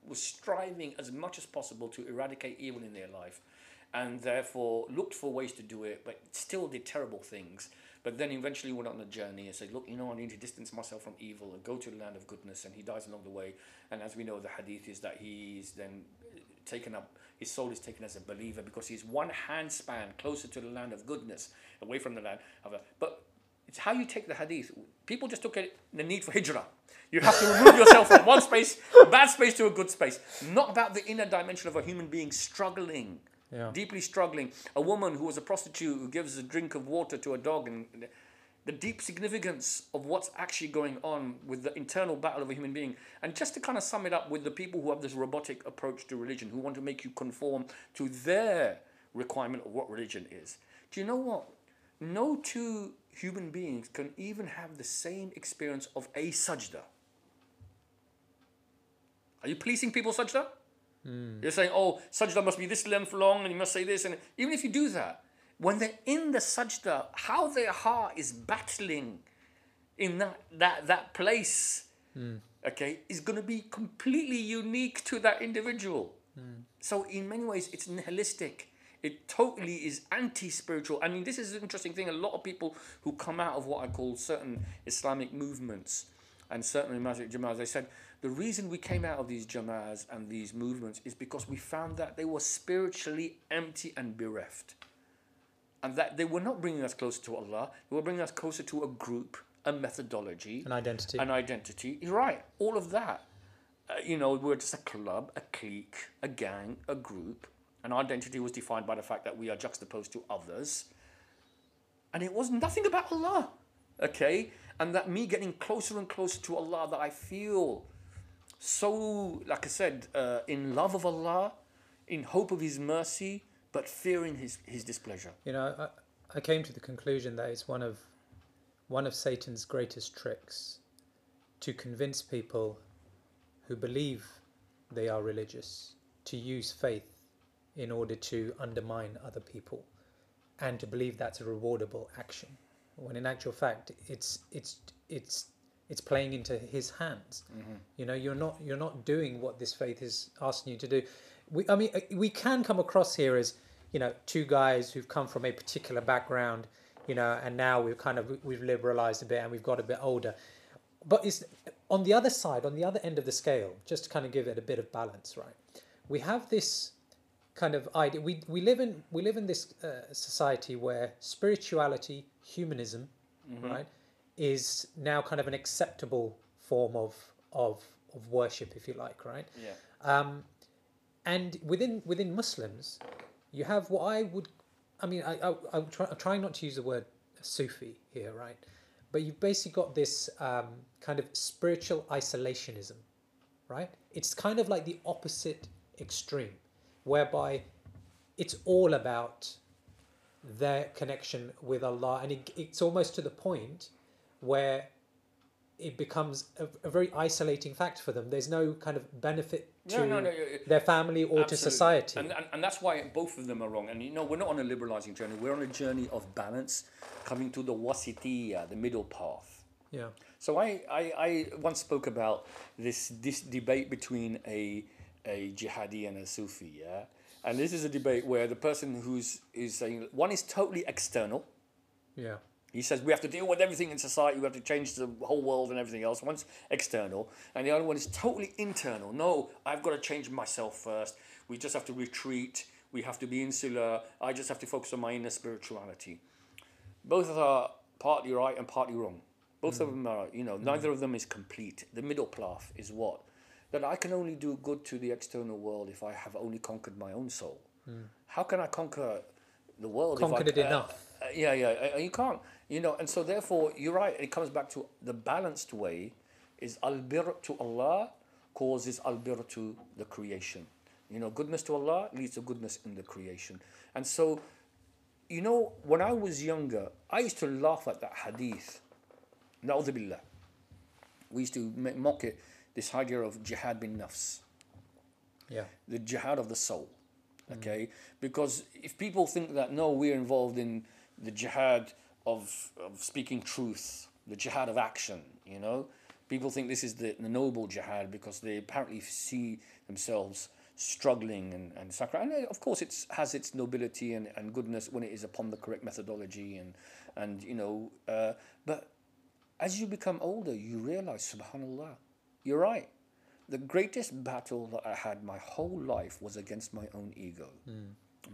was striving as much as possible to eradicate evil in their life and therefore looked for ways to do it but still did terrible things. But then eventually went on a journey and said look you know i need to distance myself from evil and go to the land of goodness and he dies along the way. And as we know the hadith is that he's then taken up his soul is taken as a believer because he's one hand span closer to the land of goodness away from the land of a, but it's how you take the hadith. People just took it the need for hijrah. You have to remove yourself from one space bad space to a good space. Not about the inner dimension of a human being struggling Yeah. deeply struggling. A woman who was a prostitute who gives a drink of water to a dog and the deep significance of what's actually going on with the internal battle of a human being. And just to kind of sum it up with the people who have this robotic approach to religion, who want to make you conform to their requirement of what religion is. Do you know what? No two human beings can even have the same experience of a sajda. Are you policing people sajda? Hmm. You're saying, oh, sajda must be this length long and you must say this. And even if you do that, when they're in the sajda, how their heart is battling in that, that, that place, hmm. okay, is going to be completely unique to that individual. Hmm. So, in many ways, it's nihilistic. It totally is anti spiritual. I mean, this is an interesting thing. A lot of people who come out of what I call certain Islamic movements and certainly Masjid Jama'ahs, they said the reason we came out of these Jama'ahs and these movements is because we found that they were spiritually empty and bereft and that they were not bringing us closer to Allah. They were bringing us closer to a group, a methodology, An identity. an identity. You're right, all of that. uh, you know, we're just a club, a clique, a gang, a group. And our identity was defined by the fact that we are juxtaposed to others. And it was nothing about Allah, okay? And that me getting closer and closer to Allah, that I feel so, like I said, uh, in love of Allah, in hope of His mercy, but fearing His, his displeasure. You know, I, I came to the conclusion that it's one of one of Satan's greatest tricks to convince people who believe they are religious to use faith in order to undermine other people and to believe that's a rewardable action when in actual fact it's it's it's it's playing into his hands. You know you're not you're not doing what this faith is asking you to do. We i mean uh, we can come across here as you know two guys who've come from a particular background you know and now we've kind of we've liberalized a bit and we've got a bit older. But it's on the other side on the other end of the scale just to kind of give it a bit of balance right? We have this kind of idea we, we live in we live in this uh, society where spirituality humanism right is now kind of an acceptable form of of of worship if you like right? Yeah. um, and within within Muslims, you have what I would, I mean, I, I I'm, try, I'm trying not to use the word Sufi here, right? But you've basically got this um, kind of spiritual isolationism, right? It's kind of like the opposite extreme, whereby it's all about their connection with Allah, and it, it's almost to the point where it becomes a, a very isolating fact for them. There's no kind of benefit to No, no, no, their family or to society. And, and, and that's why both of them are wrong. And you know, we're not on a liberalizing journey. We're on a journey of balance, coming to the wasitiya, the middle path. yeah, So I, I, I once spoke about this this debate between a a jihadi and a Sufi, yeah. And this is a debate where the person who's is saying one is totally external. yeah, He says we have to deal with everything in society. We have to change the whole world and everything else. One's external, and the other one is totally internal. No, I've got to change myself first. We just have to retreat. We have to be insular. I just have to focus on my inner spirituality. Both are partly right and partly wrong. Both of them are, you know, neither of them is complete. The middle path is what? That I can only do good to the external world if I have only conquered my own soul. How can I conquer the world? Conquered if it I, enough. uh, yeah, yeah, uh, you can't, you know, and so therefore you're right. It comes back to the balanced way is albir to Allah causes albir to the creation. You know, goodness to Allah leads to goodness in the creation. And so, you know, when I was younger, I used to laugh at that hadith. Na'udhu billah. We used to mock it, this idea of jihad bin nafs yeah, the jihad of the soul. Mm. Okay? Because if people think that no, we're involved in the jihad of, of speaking truth, the jihad of action, you know, people think this is the, the noble jihad because they apparently see themselves struggling and, and sacrificing. And uh, of course, it has its nobility and, and goodness when it is upon the correct methodology and, and you know, uh, but as you become older, you realize, subhanAllah, you're right. The greatest battle that I had my whole life was against my own ego,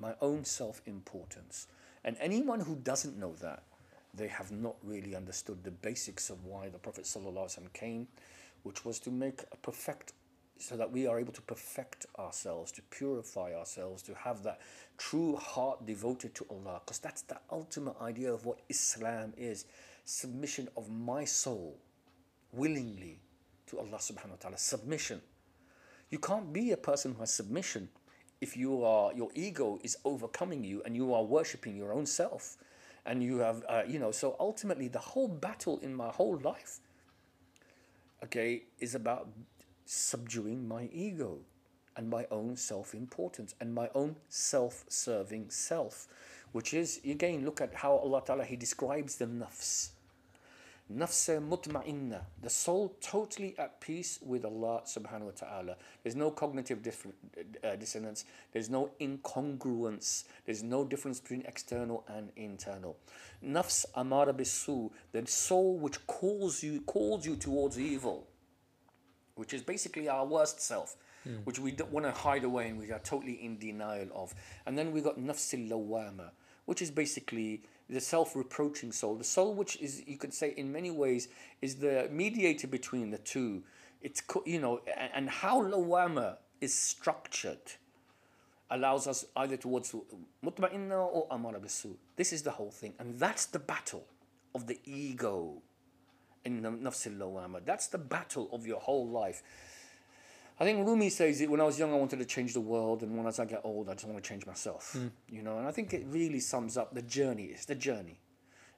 my own self importance. And anyone who doesn't know that, they have not really understood the basics of why the Prophet ﷺ came, which was to make a perfect, so that we are able to perfect ourselves, to purify ourselves, to have that true heart devoted to Allah. Because that's the ultimate idea of what Islam is submission of my soul willingly to Allah subhanahu wa ta'ala. Submission. You can't be a person who has submission if you are your ego is overcoming you and you are worshipping your own self and you have uh, you know so ultimately the whole battle in my whole life okay is about subduing my ego and my own self-importance and my own self-serving self which is again look at how Allah Ta'ala he describes the nafs nafs mutma'inna, the soul totally at peace with Allah subhanahu wa ta'ala. There's no cognitive uh, dissonance, there's no incongruence, there's no difference between external and internal. Nafs amara bisu, the soul which calls you calls you towards evil, which is basically our worst self. Which we don't want to hide away and we are totally in denial of. And then we got nafsil lawama, which is basically the self-reproaching soul the soul which is you could say in many ways is the mediator between the two It's you know, and how lawama is structured allows us either towards mutma'inna or amara bisu. This is the whole thing, and that's the battle of the ego in the nafs al-lawama. That's the battle of your whole life. I think Rumi says it when I was young, I wanted to change the world, and when as I get old, I just want to change myself. Hmm. You know, and I think it really sums up the journey. It's the journey.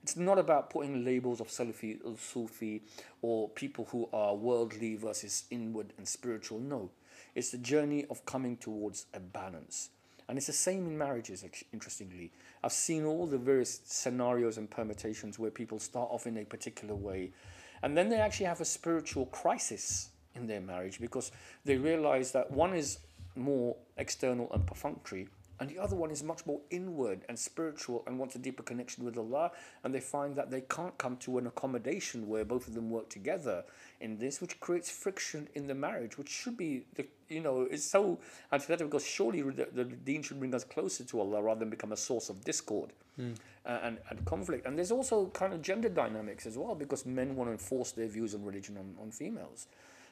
It's not about putting labels of Salafi or Sufi or people who are worldly versus inward and spiritual. No, it's the journey of coming towards a balance. And it's the same in marriages, interestingly. I've seen all the various scenarios and permutations where people start off in a particular way and then they actually have a spiritual crisis in their marriage because they realize that one is more external and perfunctory and the other one is much more inward and spiritual and wants a deeper connection with Allah and they find that they can't come to an accommodation where both of them work together in this which creates friction in the marriage which should be the you know it's so antithetical because surely the, the deen should bring us closer to Allah rather than become a source of discord uh, and, and conflict. And there's also kind of gender dynamics as well because men want to enforce their views on religion on, on females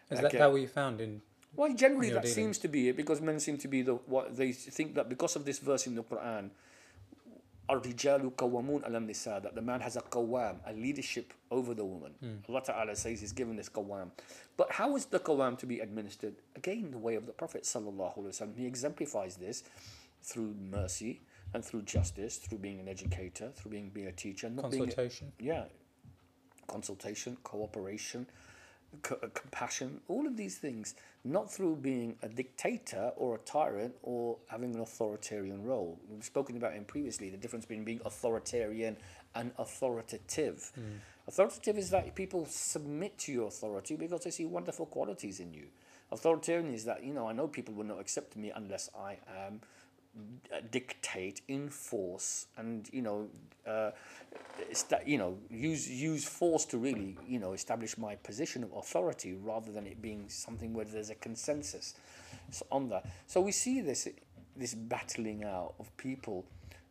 Is Like, that, uh, that what you found in? well, generally your that dealings. seems to be it because men seem to be the what they think that because of this verse in the Quran, الرجال قوامون على النساء that the man has a qawam, a leadership over the woman. Allah Ta'ala says he's given this qawam. But how is the qawam to be administered? Again, the way of the Prophet Sallallahu Alaihi Wasallam. He exemplifies this through mercy and through justice, through being an educator, through being, being a teacher, not being Consultation. yeah consultation cooperation co- uh, compassion all of these things not through being a dictator or a tyrant or having an authoritarian role. We've spoken about in previously the difference between being authoritarian and authoritative. Authoritative is that people submit to your authority because they see wonderful qualities in you. Authoritarian is that you know i know people will not accept me unless i am uh, dictate, enforce, and you know, uh, you know, use use force to really you know establish my position of authority rather than it being something where there's a consensus on that. So we see this this battling out of people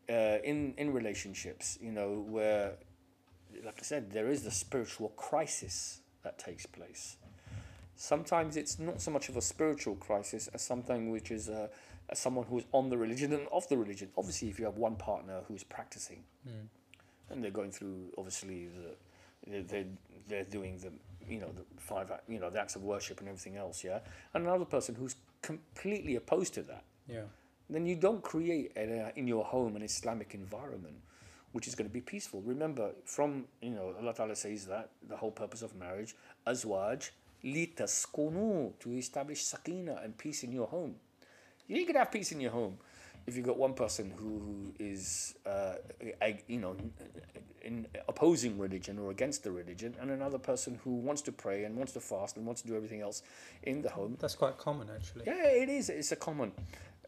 uh, in in relationships, you know, where, like I said, there is the spiritual crisis that takes place. Sometimes it's not so much of a spiritual crisis as something which is uh, as someone who is on the religion and off the religion. Obviously, if you have one partner who's practicing, hmm. and they're going through obviously the they're, they're they're doing the you know the five you know the acts of worship and everything else, yeah, and another person who's completely opposed to that Yeah. then you don't create a, uh, in your home an Islamic environment which is going to be peaceful. Remember, from you know, Allah Ta'ala says that the whole purpose of marriage, azwaj, litaskunu, to establish sakina and peace in your home. You ain't gonna have peace in your home if you've got one person who is, uh, you know, in opposing religion or against the religion, and another person who wants to pray and wants to fast and wants to do everything else in the home. That's quite common actually. Yeah, it is. It's a common,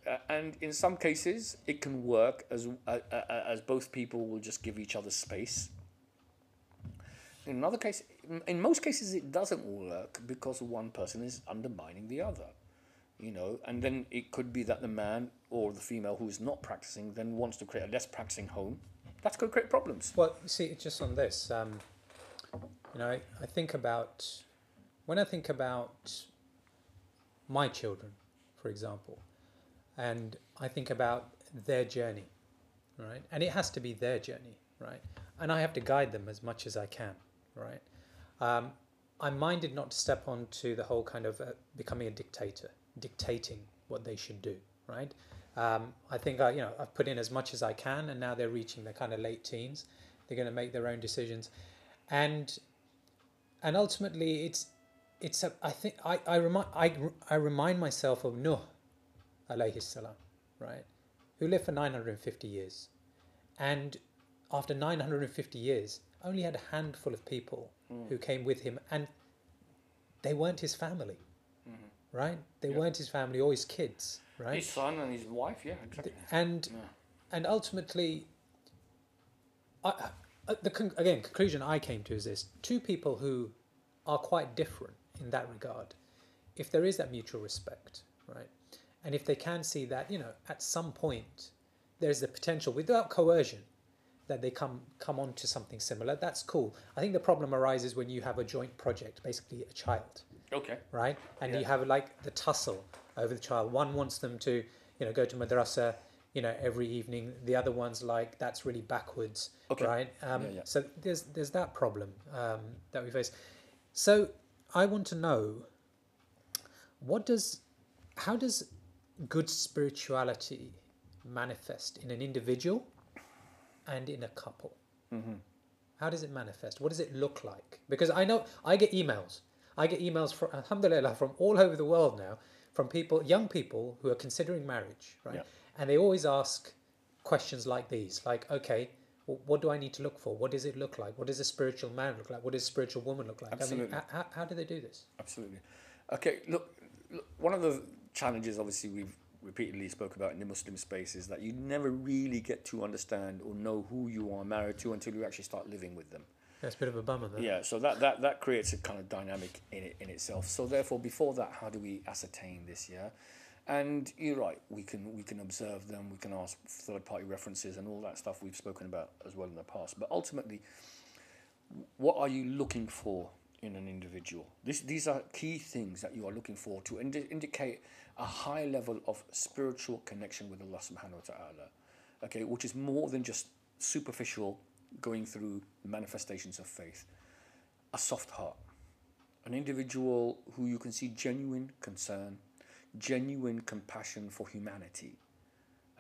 uh, and in some cases, it can work as uh, uh, as both people will just give each other space. In another case, in most cases, it doesn't work because one person is undermining the other. You know, and then it could be that the man or the female who is not practicing then wants to create a less practicing home. That's going to create problems. Well, see, just on this, um, you know, I, I think about when I think about my children, for example, and I think about their journey, right? And it has to be their journey, right? And I have to guide them as much as I can, right? Um, I'm minded not to step onto the whole kind of uh, becoming a dictator, dictating what they should do, right? Um, I think I, you know, I've put in as much as I can, and now they're reaching their kind of late teens. They're going to make their own decisions, and and ultimately, it's it's a. I think I I remind I, I remind myself of Nuh, alayhi salam, right, who lived for 950 years, and after 950 years, only had a handful of people who came with him, and they weren't his family, right? They Yeah. weren't his family or his kids, right? His son and his wife, yeah, exactly. and Yeah. and ultimately I, I, the con- again conclusion i came to is this two people who are quite different in that regard if there is that mutual respect right and if they can see that you know at some point there's the potential without coercion that they come come onto something similar that's cool i think the problem arises when you have a joint project basically a child Okay. right? And you have like the tussle over the child. One wants them to, you know, go to madrasa, you know, every evening. The other one's like that's really backwards, Okay. right? Um, Yeah, yeah. So there's there's that problem um, that we face. So I want to know what does how does good spirituality manifest in an individual and in a couple? How does it manifest? What does it look like? Because I know I get emails. I get emails from Alhamdulillah from all over the world now, from people, young people who are considering marriage, right? Yeah. And they always ask questions like these, like, okay, well, what do I need to look for? What does it look like? What does a spiritual man look like? What does a spiritual woman look like? I Absolutely. mean, how, how do they do this? Absolutely. Okay, look, look, one of the challenges, obviously, we've repeatedly spoke about in the Muslim space is that you never really get to understand or know who you are married to until you actually start living with them. That's a bit of a bummer, though. Yeah, so that, that, that creates a kind of dynamic in it in itself. So therefore, before that, how do we ascertain this? year? and you're right. We can we can observe them. We can ask third party references and all that stuff we've spoken about as well in the past. But ultimately, what are you looking for in an individual? This, these are key things that you are looking for to indi- indicate a high level of spiritual connection with Allah subhanahu wa ta'ala. Okay, which is more than just superficial going through manifestations of faith. A soft heart. An individual who you can see genuine concern, genuine compassion for humanity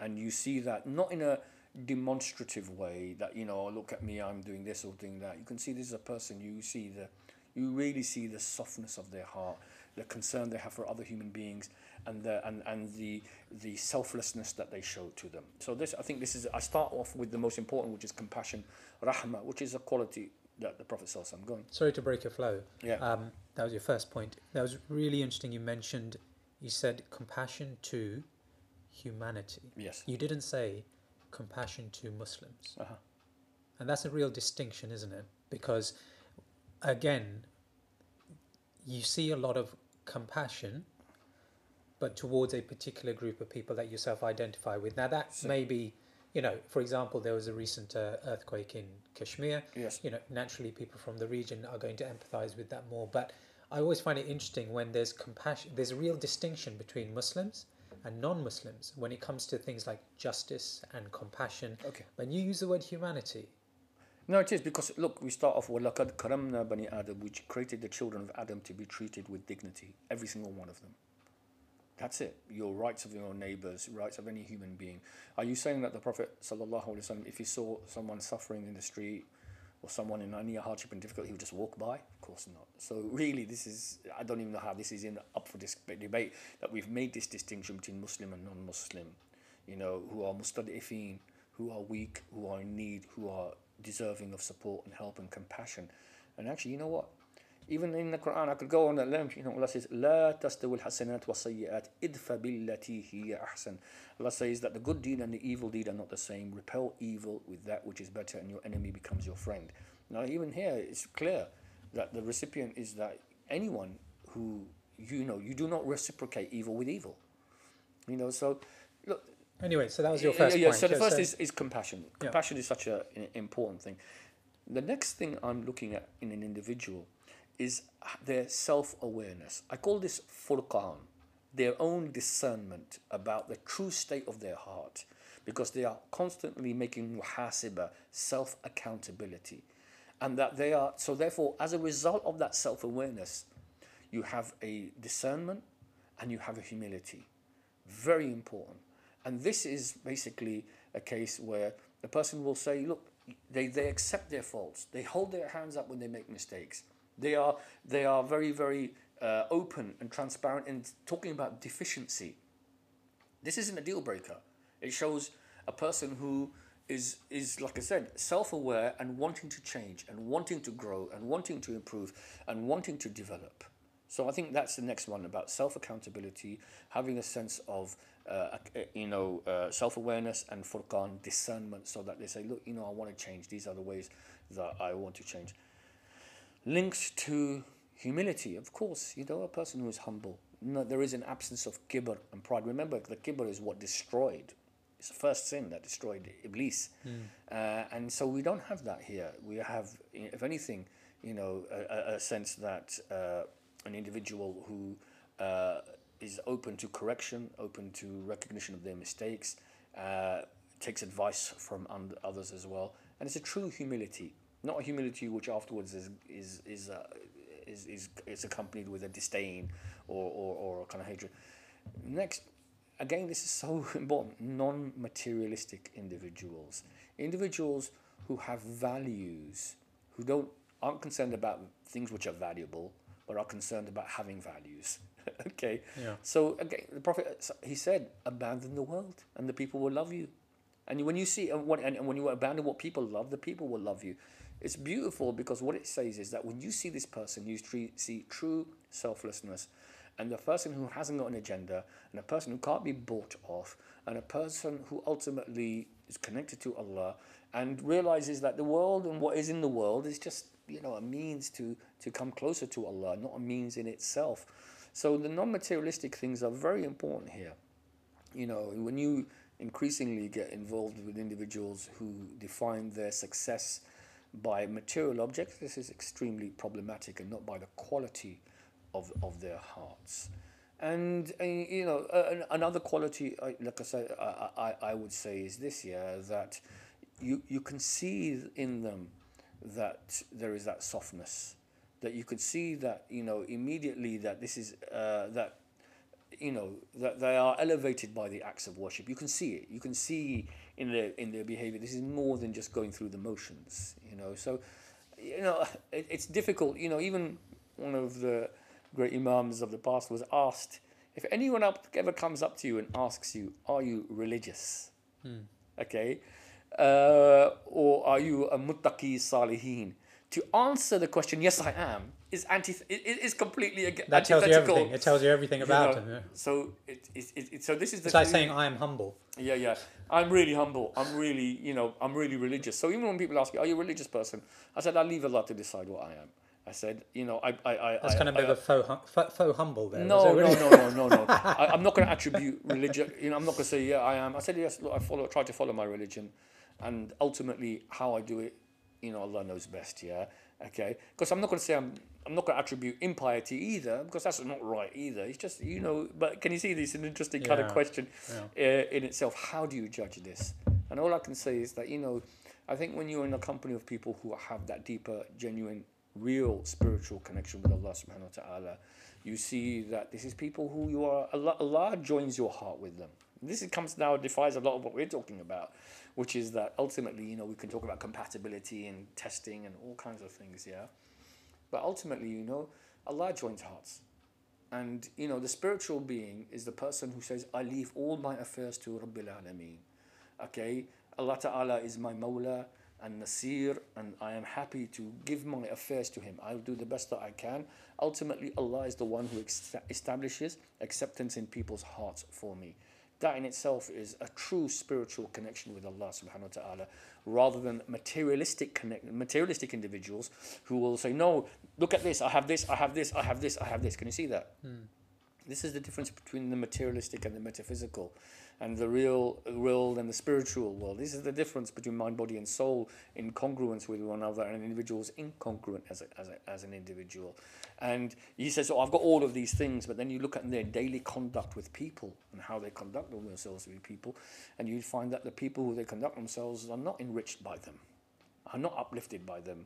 and you see that not in a demonstrative way that you know "Oh, look at me i'm doing this or doing that you can see this is a person you see the you really see the softness of their heart the concern they have for other human beings and the and, and the the selflessness that they show to them so this i think this is i start off with the most important which is compassion rahma, which is a quality that the prophet says i'm going Sorry to break your flow. Yeah. Um, that was your first point. That was really interesting. You mentioned, you said compassion to humanity. yes You didn't say compassion to Muslims. uh-huh. And that's a real distinction, isn't it? Because, again, you see a lot of compassion, but towards a particular group of people that you self identify with. Now, that so, may be, you know, for example, there was a recent uh, earthquake in Kashmir. Yes. You know, naturally, people from the region are going to empathize with that more. But I always find it interesting when there's compassion, there's a real distinction between Muslims and non Muslims when it comes to things like justice and compassion. Okay. When you use the word humanity, no, it is because look, we start off with Lakad Karamna Bani Adam, which created the children of Adam to be treated with dignity, every single one of them. That's it. Your rights of your neighbors, rights of any human being. Are you saying that the Prophet wasallam, if he saw someone suffering in the street or someone in any hardship and difficulty, he would just walk by? Of course not. So really, this is I don't even know how this is in up for this debate that we've made this distinction between Muslim and non-Muslim. You know, who are mustadifin, who are weak, who are in need, who are deserving of support and help and compassion. And actually, you know what? Even in the Quran, I could go on at length. You know, Allah says, "لا تستوي الحسنات والسيئات ادفع بالتي هي أحسن." Allah says that the good deed and the evil deed are not the same. Repel evil with that which is better, and your enemy becomes your friend. Now, even here, it's clear that the recipient is that anyone who you know you do not reciprocate evil with evil. You know, so look, Anyway, so that was your yeah, first yeah, point. So the Yeah, first so- is, is compassion. Compassion is such a- an important thing. The next thing I'm looking at in an individual is their self awareness. I call this furqan, their own discernment about the true state of their heart, because they are constantly making muhasiba, self accountability. And that they are, so therefore, as a result of that self awareness, you have a discernment and you have a humility. Very important. And this is basically a case where the person will say, look, they, they accept their faults. They hold their hands up when they make mistakes. They are, they are very, very uh, open and transparent in talking about deficiency. This isn't a deal breaker. It shows a person who is, is like I said, self aware and wanting to change and wanting to grow and wanting to improve and wanting to develop. So I think that's the next one about self accountability, having a sense of uh, you know uh, self awareness and furqan discernment, so that they say, look, you know, I want to change. These are the ways that I want to change. Links to humility, of course. You know, a person who is humble. No, there is an absence of kibr and pride. Remember, the kibr is what destroyed. It's the first sin that destroyed Iblis, uh, and so we don't have that here. We have, if anything, you know, a, a- a sense that. Uh, an individual who uh, is open to correction, open to recognition of their mistakes, uh, takes advice from others as well, and it's a true humility, not a humility which afterwards is is is uh, is, is is accompanied with a disdain or, or, or a kind of hatred. Next, again, this is so important. Non-materialistic individuals, individuals who have values, who don't aren't concerned about things which are valuable, but are concerned about having values. okay. Yeah. So again, the prophet he said, "Abandon the world, and the people will love you." And when you see and when, and when you abandon what people love, the people will love you. It's beautiful because what it says is that when you see this person, you see true selflessness, and the person who hasn't got an agenda, and a person who can't be bought off, and a person who ultimately is connected to Allah, and realizes that the world and what is in the world is just you know a means to to come closer to Allah, not a means in itself. So the non-materialistic things are very important here. You know, when you increasingly get involved with individuals who define their success by material objects, this is extremely problematic and not by the quality of, of their hearts. And, uh, you know, uh, another quality, like I said, I, I, I would say is this, yeah, that you, you can see in them that there is that softness, that you could see that, you know, immediately that this is, uh, that you know that they are elevated by the acts of worship. You can see it. You can see in their in their behavior. This is more than just going through the motions. You know, so you know it, it's difficult. You know, even one of the great imams of the past was asked if anyone up, ever comes up to you and asks you, "Are you religious?" Okay, uh, or are you a muttaqi salihin? To answer the question, "Yes, I am," is anti. Is completely ag- That tells you everything. It tells you everything you about know. him. Yeah. So it, it, it, so this is the It's like saying I am humble. yeah, yeah. I'm really humble. I'm really, you know, I'm really religious. So even when people ask me, "Are you a religious person?" I said, "I leave Allah to decide what I am." I said, you know, I, I, I. That's I, kind of a bit of a faux, hum- faux, faux humble there. no, it no, no, no, no, no. I, I'm not going to attribute religion. You know, I'm not going to say, yeah, I am. I said, yes, look, I follow, try to follow my religion, and ultimately, how I do it, you know, Allah knows best. Yeah, okay. Because I'm not going to say I'm, I'm not going to attribute impiety either, because that's not right either. It's just, you know, but can you see this? Is an interesting kind of Yeah, question uh, in itself. How do you judge this? And all I can say is that you know, I think when you're in a company of people who have that deeper, genuine real spiritual connection with Allah subhanahu wa ta'ala, you see that this is people who you are, Allah, Allah joins your heart with them. This comes now, defies a lot of what we're talking about, which is that ultimately, you know, we can talk about compatibility and testing and all kinds of things, yeah. But ultimately, you know, Allah joins hearts. And, you know, the spiritual being is the person who says, I leave all my affairs to Rabbil Alameen. Okay? Allah Ta'ala is my Mawla and Nasir, and I am happy to give my affairs to Him. I'll do the best that I can. Ultimately, Allah is the one who establishes acceptance in people's hearts for me. That in itself is a true spiritual connection with Allah subhanahu wa ta'ala, rather than materialistic connect materialistic individuals who will say, No, look at this, I have this, I have this, I have this, I have this. Can you see that? Hmm. This is the difference between the materialistic and the metaphysical, and the real world and the spiritual world. This is the difference between mind, body, and soul in congruence with one another, and an incongruent as, a, as, a, as an individual. And he says, Oh, I've got all of these things, but then you look at their daily conduct with people and how they conduct themselves with people, and you find that the people who they conduct themselves are not enriched by them, are not uplifted by them,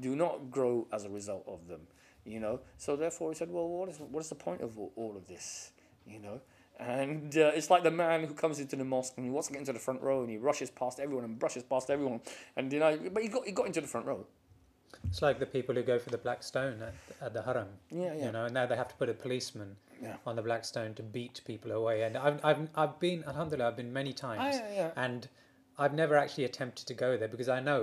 do not grow as a result of them you know so therefore he said well what is what is the point of all of this you know and uh, it's like the man who comes into the mosque and he wants to get into the front row and he rushes past everyone and brushes past everyone and you know but he got he got into the front row It's like the people who go for the black stone at, at the haram. Yeah, yeah. You know, and now they have to put a policeman Yeah. on the black stone to beat people away. And I've, I've, I've been, alhamdulillah, I've been many times. yeah, yeah. And I've never actually attempted to go there because I know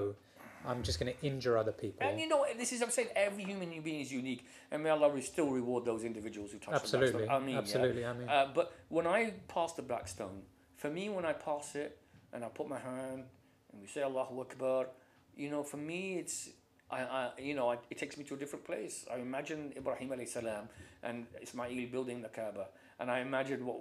I'm just going to injure other people. and you know this is I'm saying every human being is unique and may Allah still reward those individuals who touch Absolutely, the black stone. I mean, absolutely, yeah. I mean. Uh, but when I pass the black stone, for me, when I pass it and I put my hand and we say Allahu Akbar, you know, for me, it's I, I you know, I, it takes me to a different place. I imagine Ibrahim alayhi salam and Ismail building the Kaaba, and I imagine what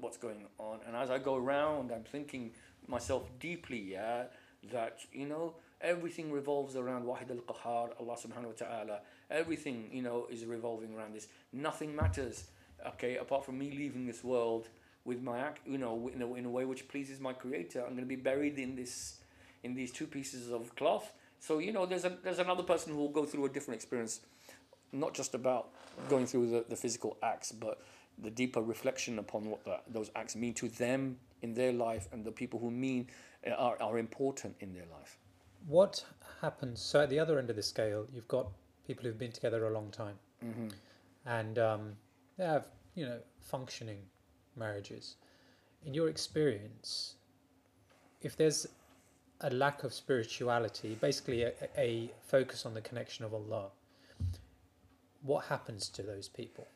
what's going on. And as I go around, I'm thinking myself deeply, yeah, that you know, Everything revolves around Wahid al Qahar, Allah subhanahu wa ta'ala. Everything, you know, is revolving around this. Nothing matters, okay, apart from me leaving this world with my you know, in a, in a way which pleases my creator. I'm going to be buried in this, in these two pieces of cloth. So, you know, there's, a, there's another person who will go through a different experience, not just about going through the, the physical acts, but the deeper reflection upon what the, those acts mean to them in their life and the people who mean are, are important in their life. What happens? So at the other end of the scale, you've got people who've been together a long time, Mm-hmm. and um, they have you know functioning marriages. In your experience, if there's a lack of spirituality, basically a, a focus on the connection of Allah, what happens to those people?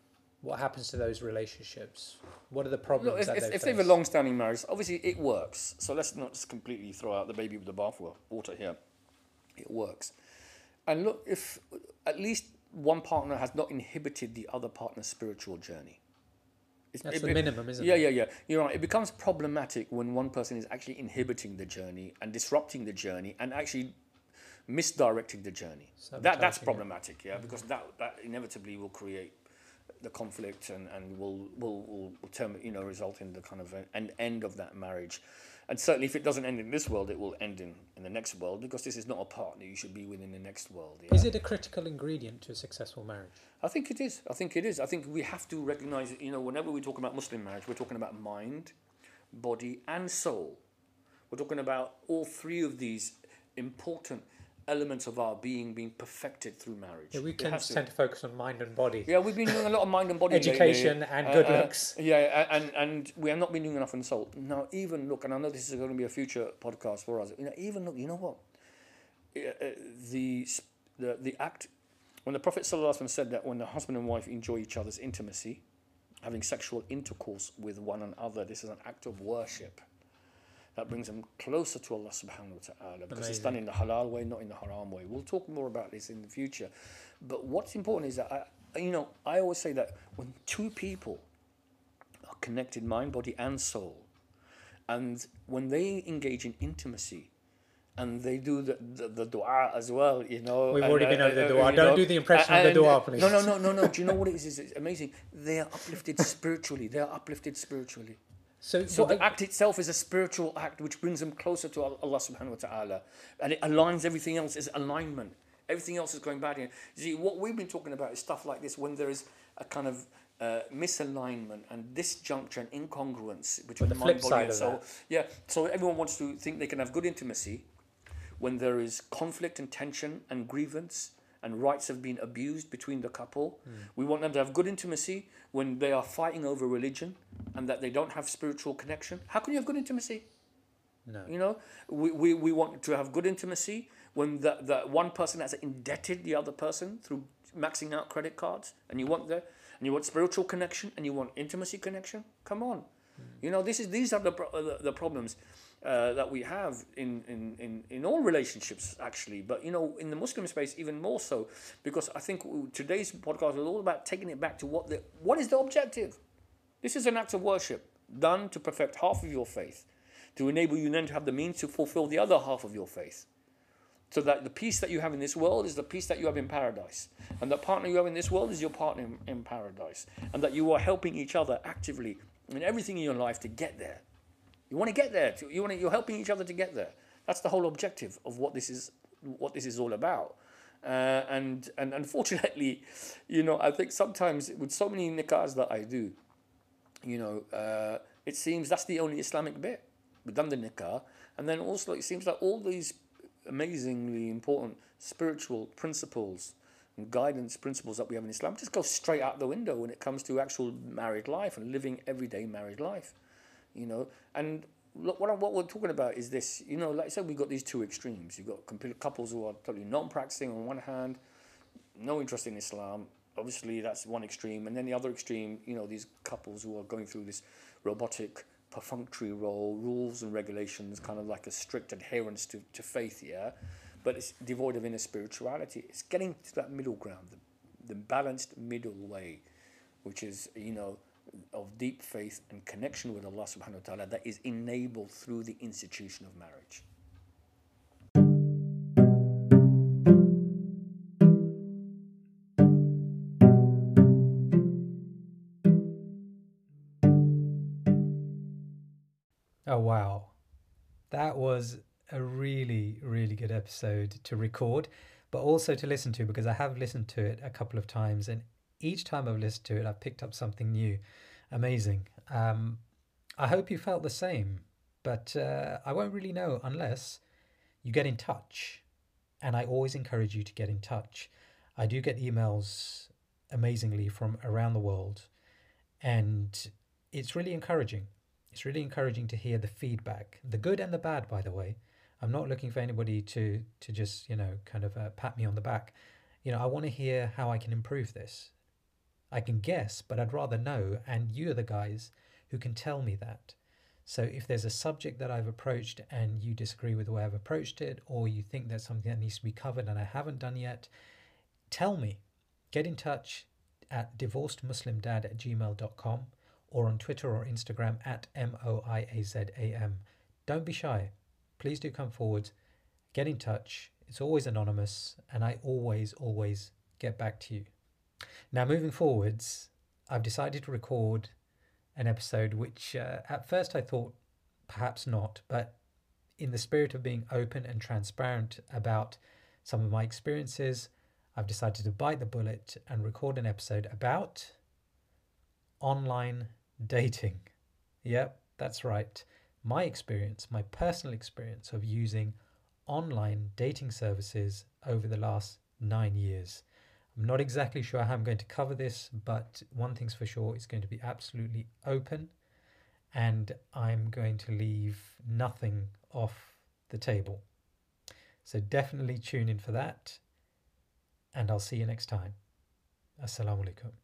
What happens to those relationships? What are the problems Look, if, that if, they if face? they have a long-standing marriage, obviously it works. So let's not just completely throw out the baby with the bathwater here. It works. And look, if at least one partner has not inhibited the other partner's spiritual journey. It's, That's it the minimum, isn't yeah, it? yeah, yeah. Yeah. You're right. It becomes problematic when one person is actually inhibiting the journey and disrupting the journey and actually misdirecting the journey. That that's Sabotaging it. problematic, yeah, mm-hmm. because that that inevitably will create the conflict and, and will will will, will term, you know result in the kind of an end of that marriage. And certainly, if it doesn't end in this world, it will end in, in the next world because this is not a partner you should be with in the next world. Yeah? Is it a critical ingredient to a successful marriage? I think it is. I think it is. I think we have to recognize, you know, whenever we talk about Muslim marriage, we're talking about mind, body, and soul. We're talking about all three of these important elements of our being being perfected through marriage. Yeah, we It can has to- tend to focus on mind and body. yeah, we've been doing a lot of mind and body lately. Education and good looks. yeah, and and we have not been doing enough on soul. Now, even look, and I know this is going to be a future podcast for us. You know, even look, you know what? Uh, uh, the the the act when the Prophet ﷺ said that when the husband and wife enjoy each other's intimacy, having sexual intercourse with one another, this is an act of worship. That brings them closer to Allah subhanahu wa ta'ala because it's done in the halal way, not in the haram way. We'll talk more about this in the future. But what's important is that, I, you know, I always say that when two people are connected, mind, body, and soul, and when they engage in intimacy, and they do the, the, the dua as well, you know. We've and, already been over the uh, dua. Don't know, do the impression of the and- dua, please. No, no, no, no, no. Do you know what it is? It's amazing. They are uplifted spiritually. They are uplifted spiritually. So, So the act itself is a spiritual act which brings them closer to Allah subhanahu wa ta'ala. And it aligns everything else, is alignment. Everything else is going bad. here. See, what we've been talking about is stuff like this when there is a kind of uh, misalignment and disjuncture and incongruence between the mind, flip body, and soul. Yeah, so everyone wants to think they can have good intimacy when there is conflict and tension and grievance and rights have been abused between the couple. Hmm. We want them to have good intimacy when they are fighting over religion and that they don't have spiritual connection. How can you have good intimacy? no. You know, we, we, we want to have good intimacy when the, the one person has indebted the other person through maxing out credit cards and you want the and you want spiritual connection and you want intimacy connection. Come on. You know, this is these are the the, the problems uh, that we have in, in, in, in all relationships actually, but you know, in the Muslim space even more so, because I think today's podcast is all about taking it back to what the what is the objective. This is an act of worship done to perfect half of your faith, to enable you then to have the means to fulfill the other half of your faith. So that the peace that you have in this world is the peace that you have in paradise. And the partner you have in this world is your partner in, in paradise. And that you are helping each other actively in everything in your life to get there. You want to get there. You want to, you're helping each other to get there. That's the whole objective of what this is what this is all about. Uh, and and unfortunately, you know, I think sometimes with so many nikahs that I do, you know, uh, it seems that's the only Islamic bit. We've done the nikah, and then also it seems that all these amazingly important spiritual principles and guidance principles that we have in Islam just go straight out the window when it comes to actual married life and living everyday married life, you know. And look, what, I- what we're talking about is this, you know, like I said, we've got these two extremes. You've got couples who are totally non-practicing on one hand, no interest in Islam. Obviously, that's one extreme, and then the other extreme, you know, these couples who are going through this robotic, perfunctory role, rules and regulations, kind of like a strict adherence to, to faith, yeah, but it's devoid of inner spirituality. It's getting to that middle ground, the, the balanced middle way, which is, you know, of deep faith and connection with Allah subhanahu wa ta'ala that is enabled through the institution of marriage. Oh, wow. That was a really, really good episode to record, but also to listen to because I have listened to it a couple of times and each time I've listened to it, I've picked up something new. Amazing. Um, I hope you felt the same, but uh, I won't really know unless you get in touch. And I always encourage you to get in touch. I do get emails amazingly from around the world, and it's really encouraging. It's really encouraging to hear the feedback, the good and the bad, by the way. I'm not looking for anybody to to just you know kind of uh, pat me on the back. You know, I want to hear how I can improve this. I can guess, but I'd rather know, and you are the guys who can tell me that. So if there's a subject that I've approached and you disagree with the way I've approached it, or you think there's something that needs to be covered and I haven't done yet, tell me. Get in touch at divorcedmuslimdad at gmail.com or on Twitter or Instagram at M-O-I-A-Z-A-M. Don't be shy. Please do come forward. Get in touch. It's always anonymous and I always, always get back to you. Now, moving forwards, I've decided to record an episode which uh, at first I thought perhaps not, but in the spirit of being open and transparent about some of my experiences, I've decided to bite the bullet and record an episode about online dating. Yep, that's right. My experience, my personal experience of using online dating services over the last nine years. I'm not exactly sure how I'm going to cover this, but one thing's for sure, it's going to be absolutely open and I'm going to leave nothing off the table. So definitely tune in for that and I'll see you next time. Assalamu alaikum.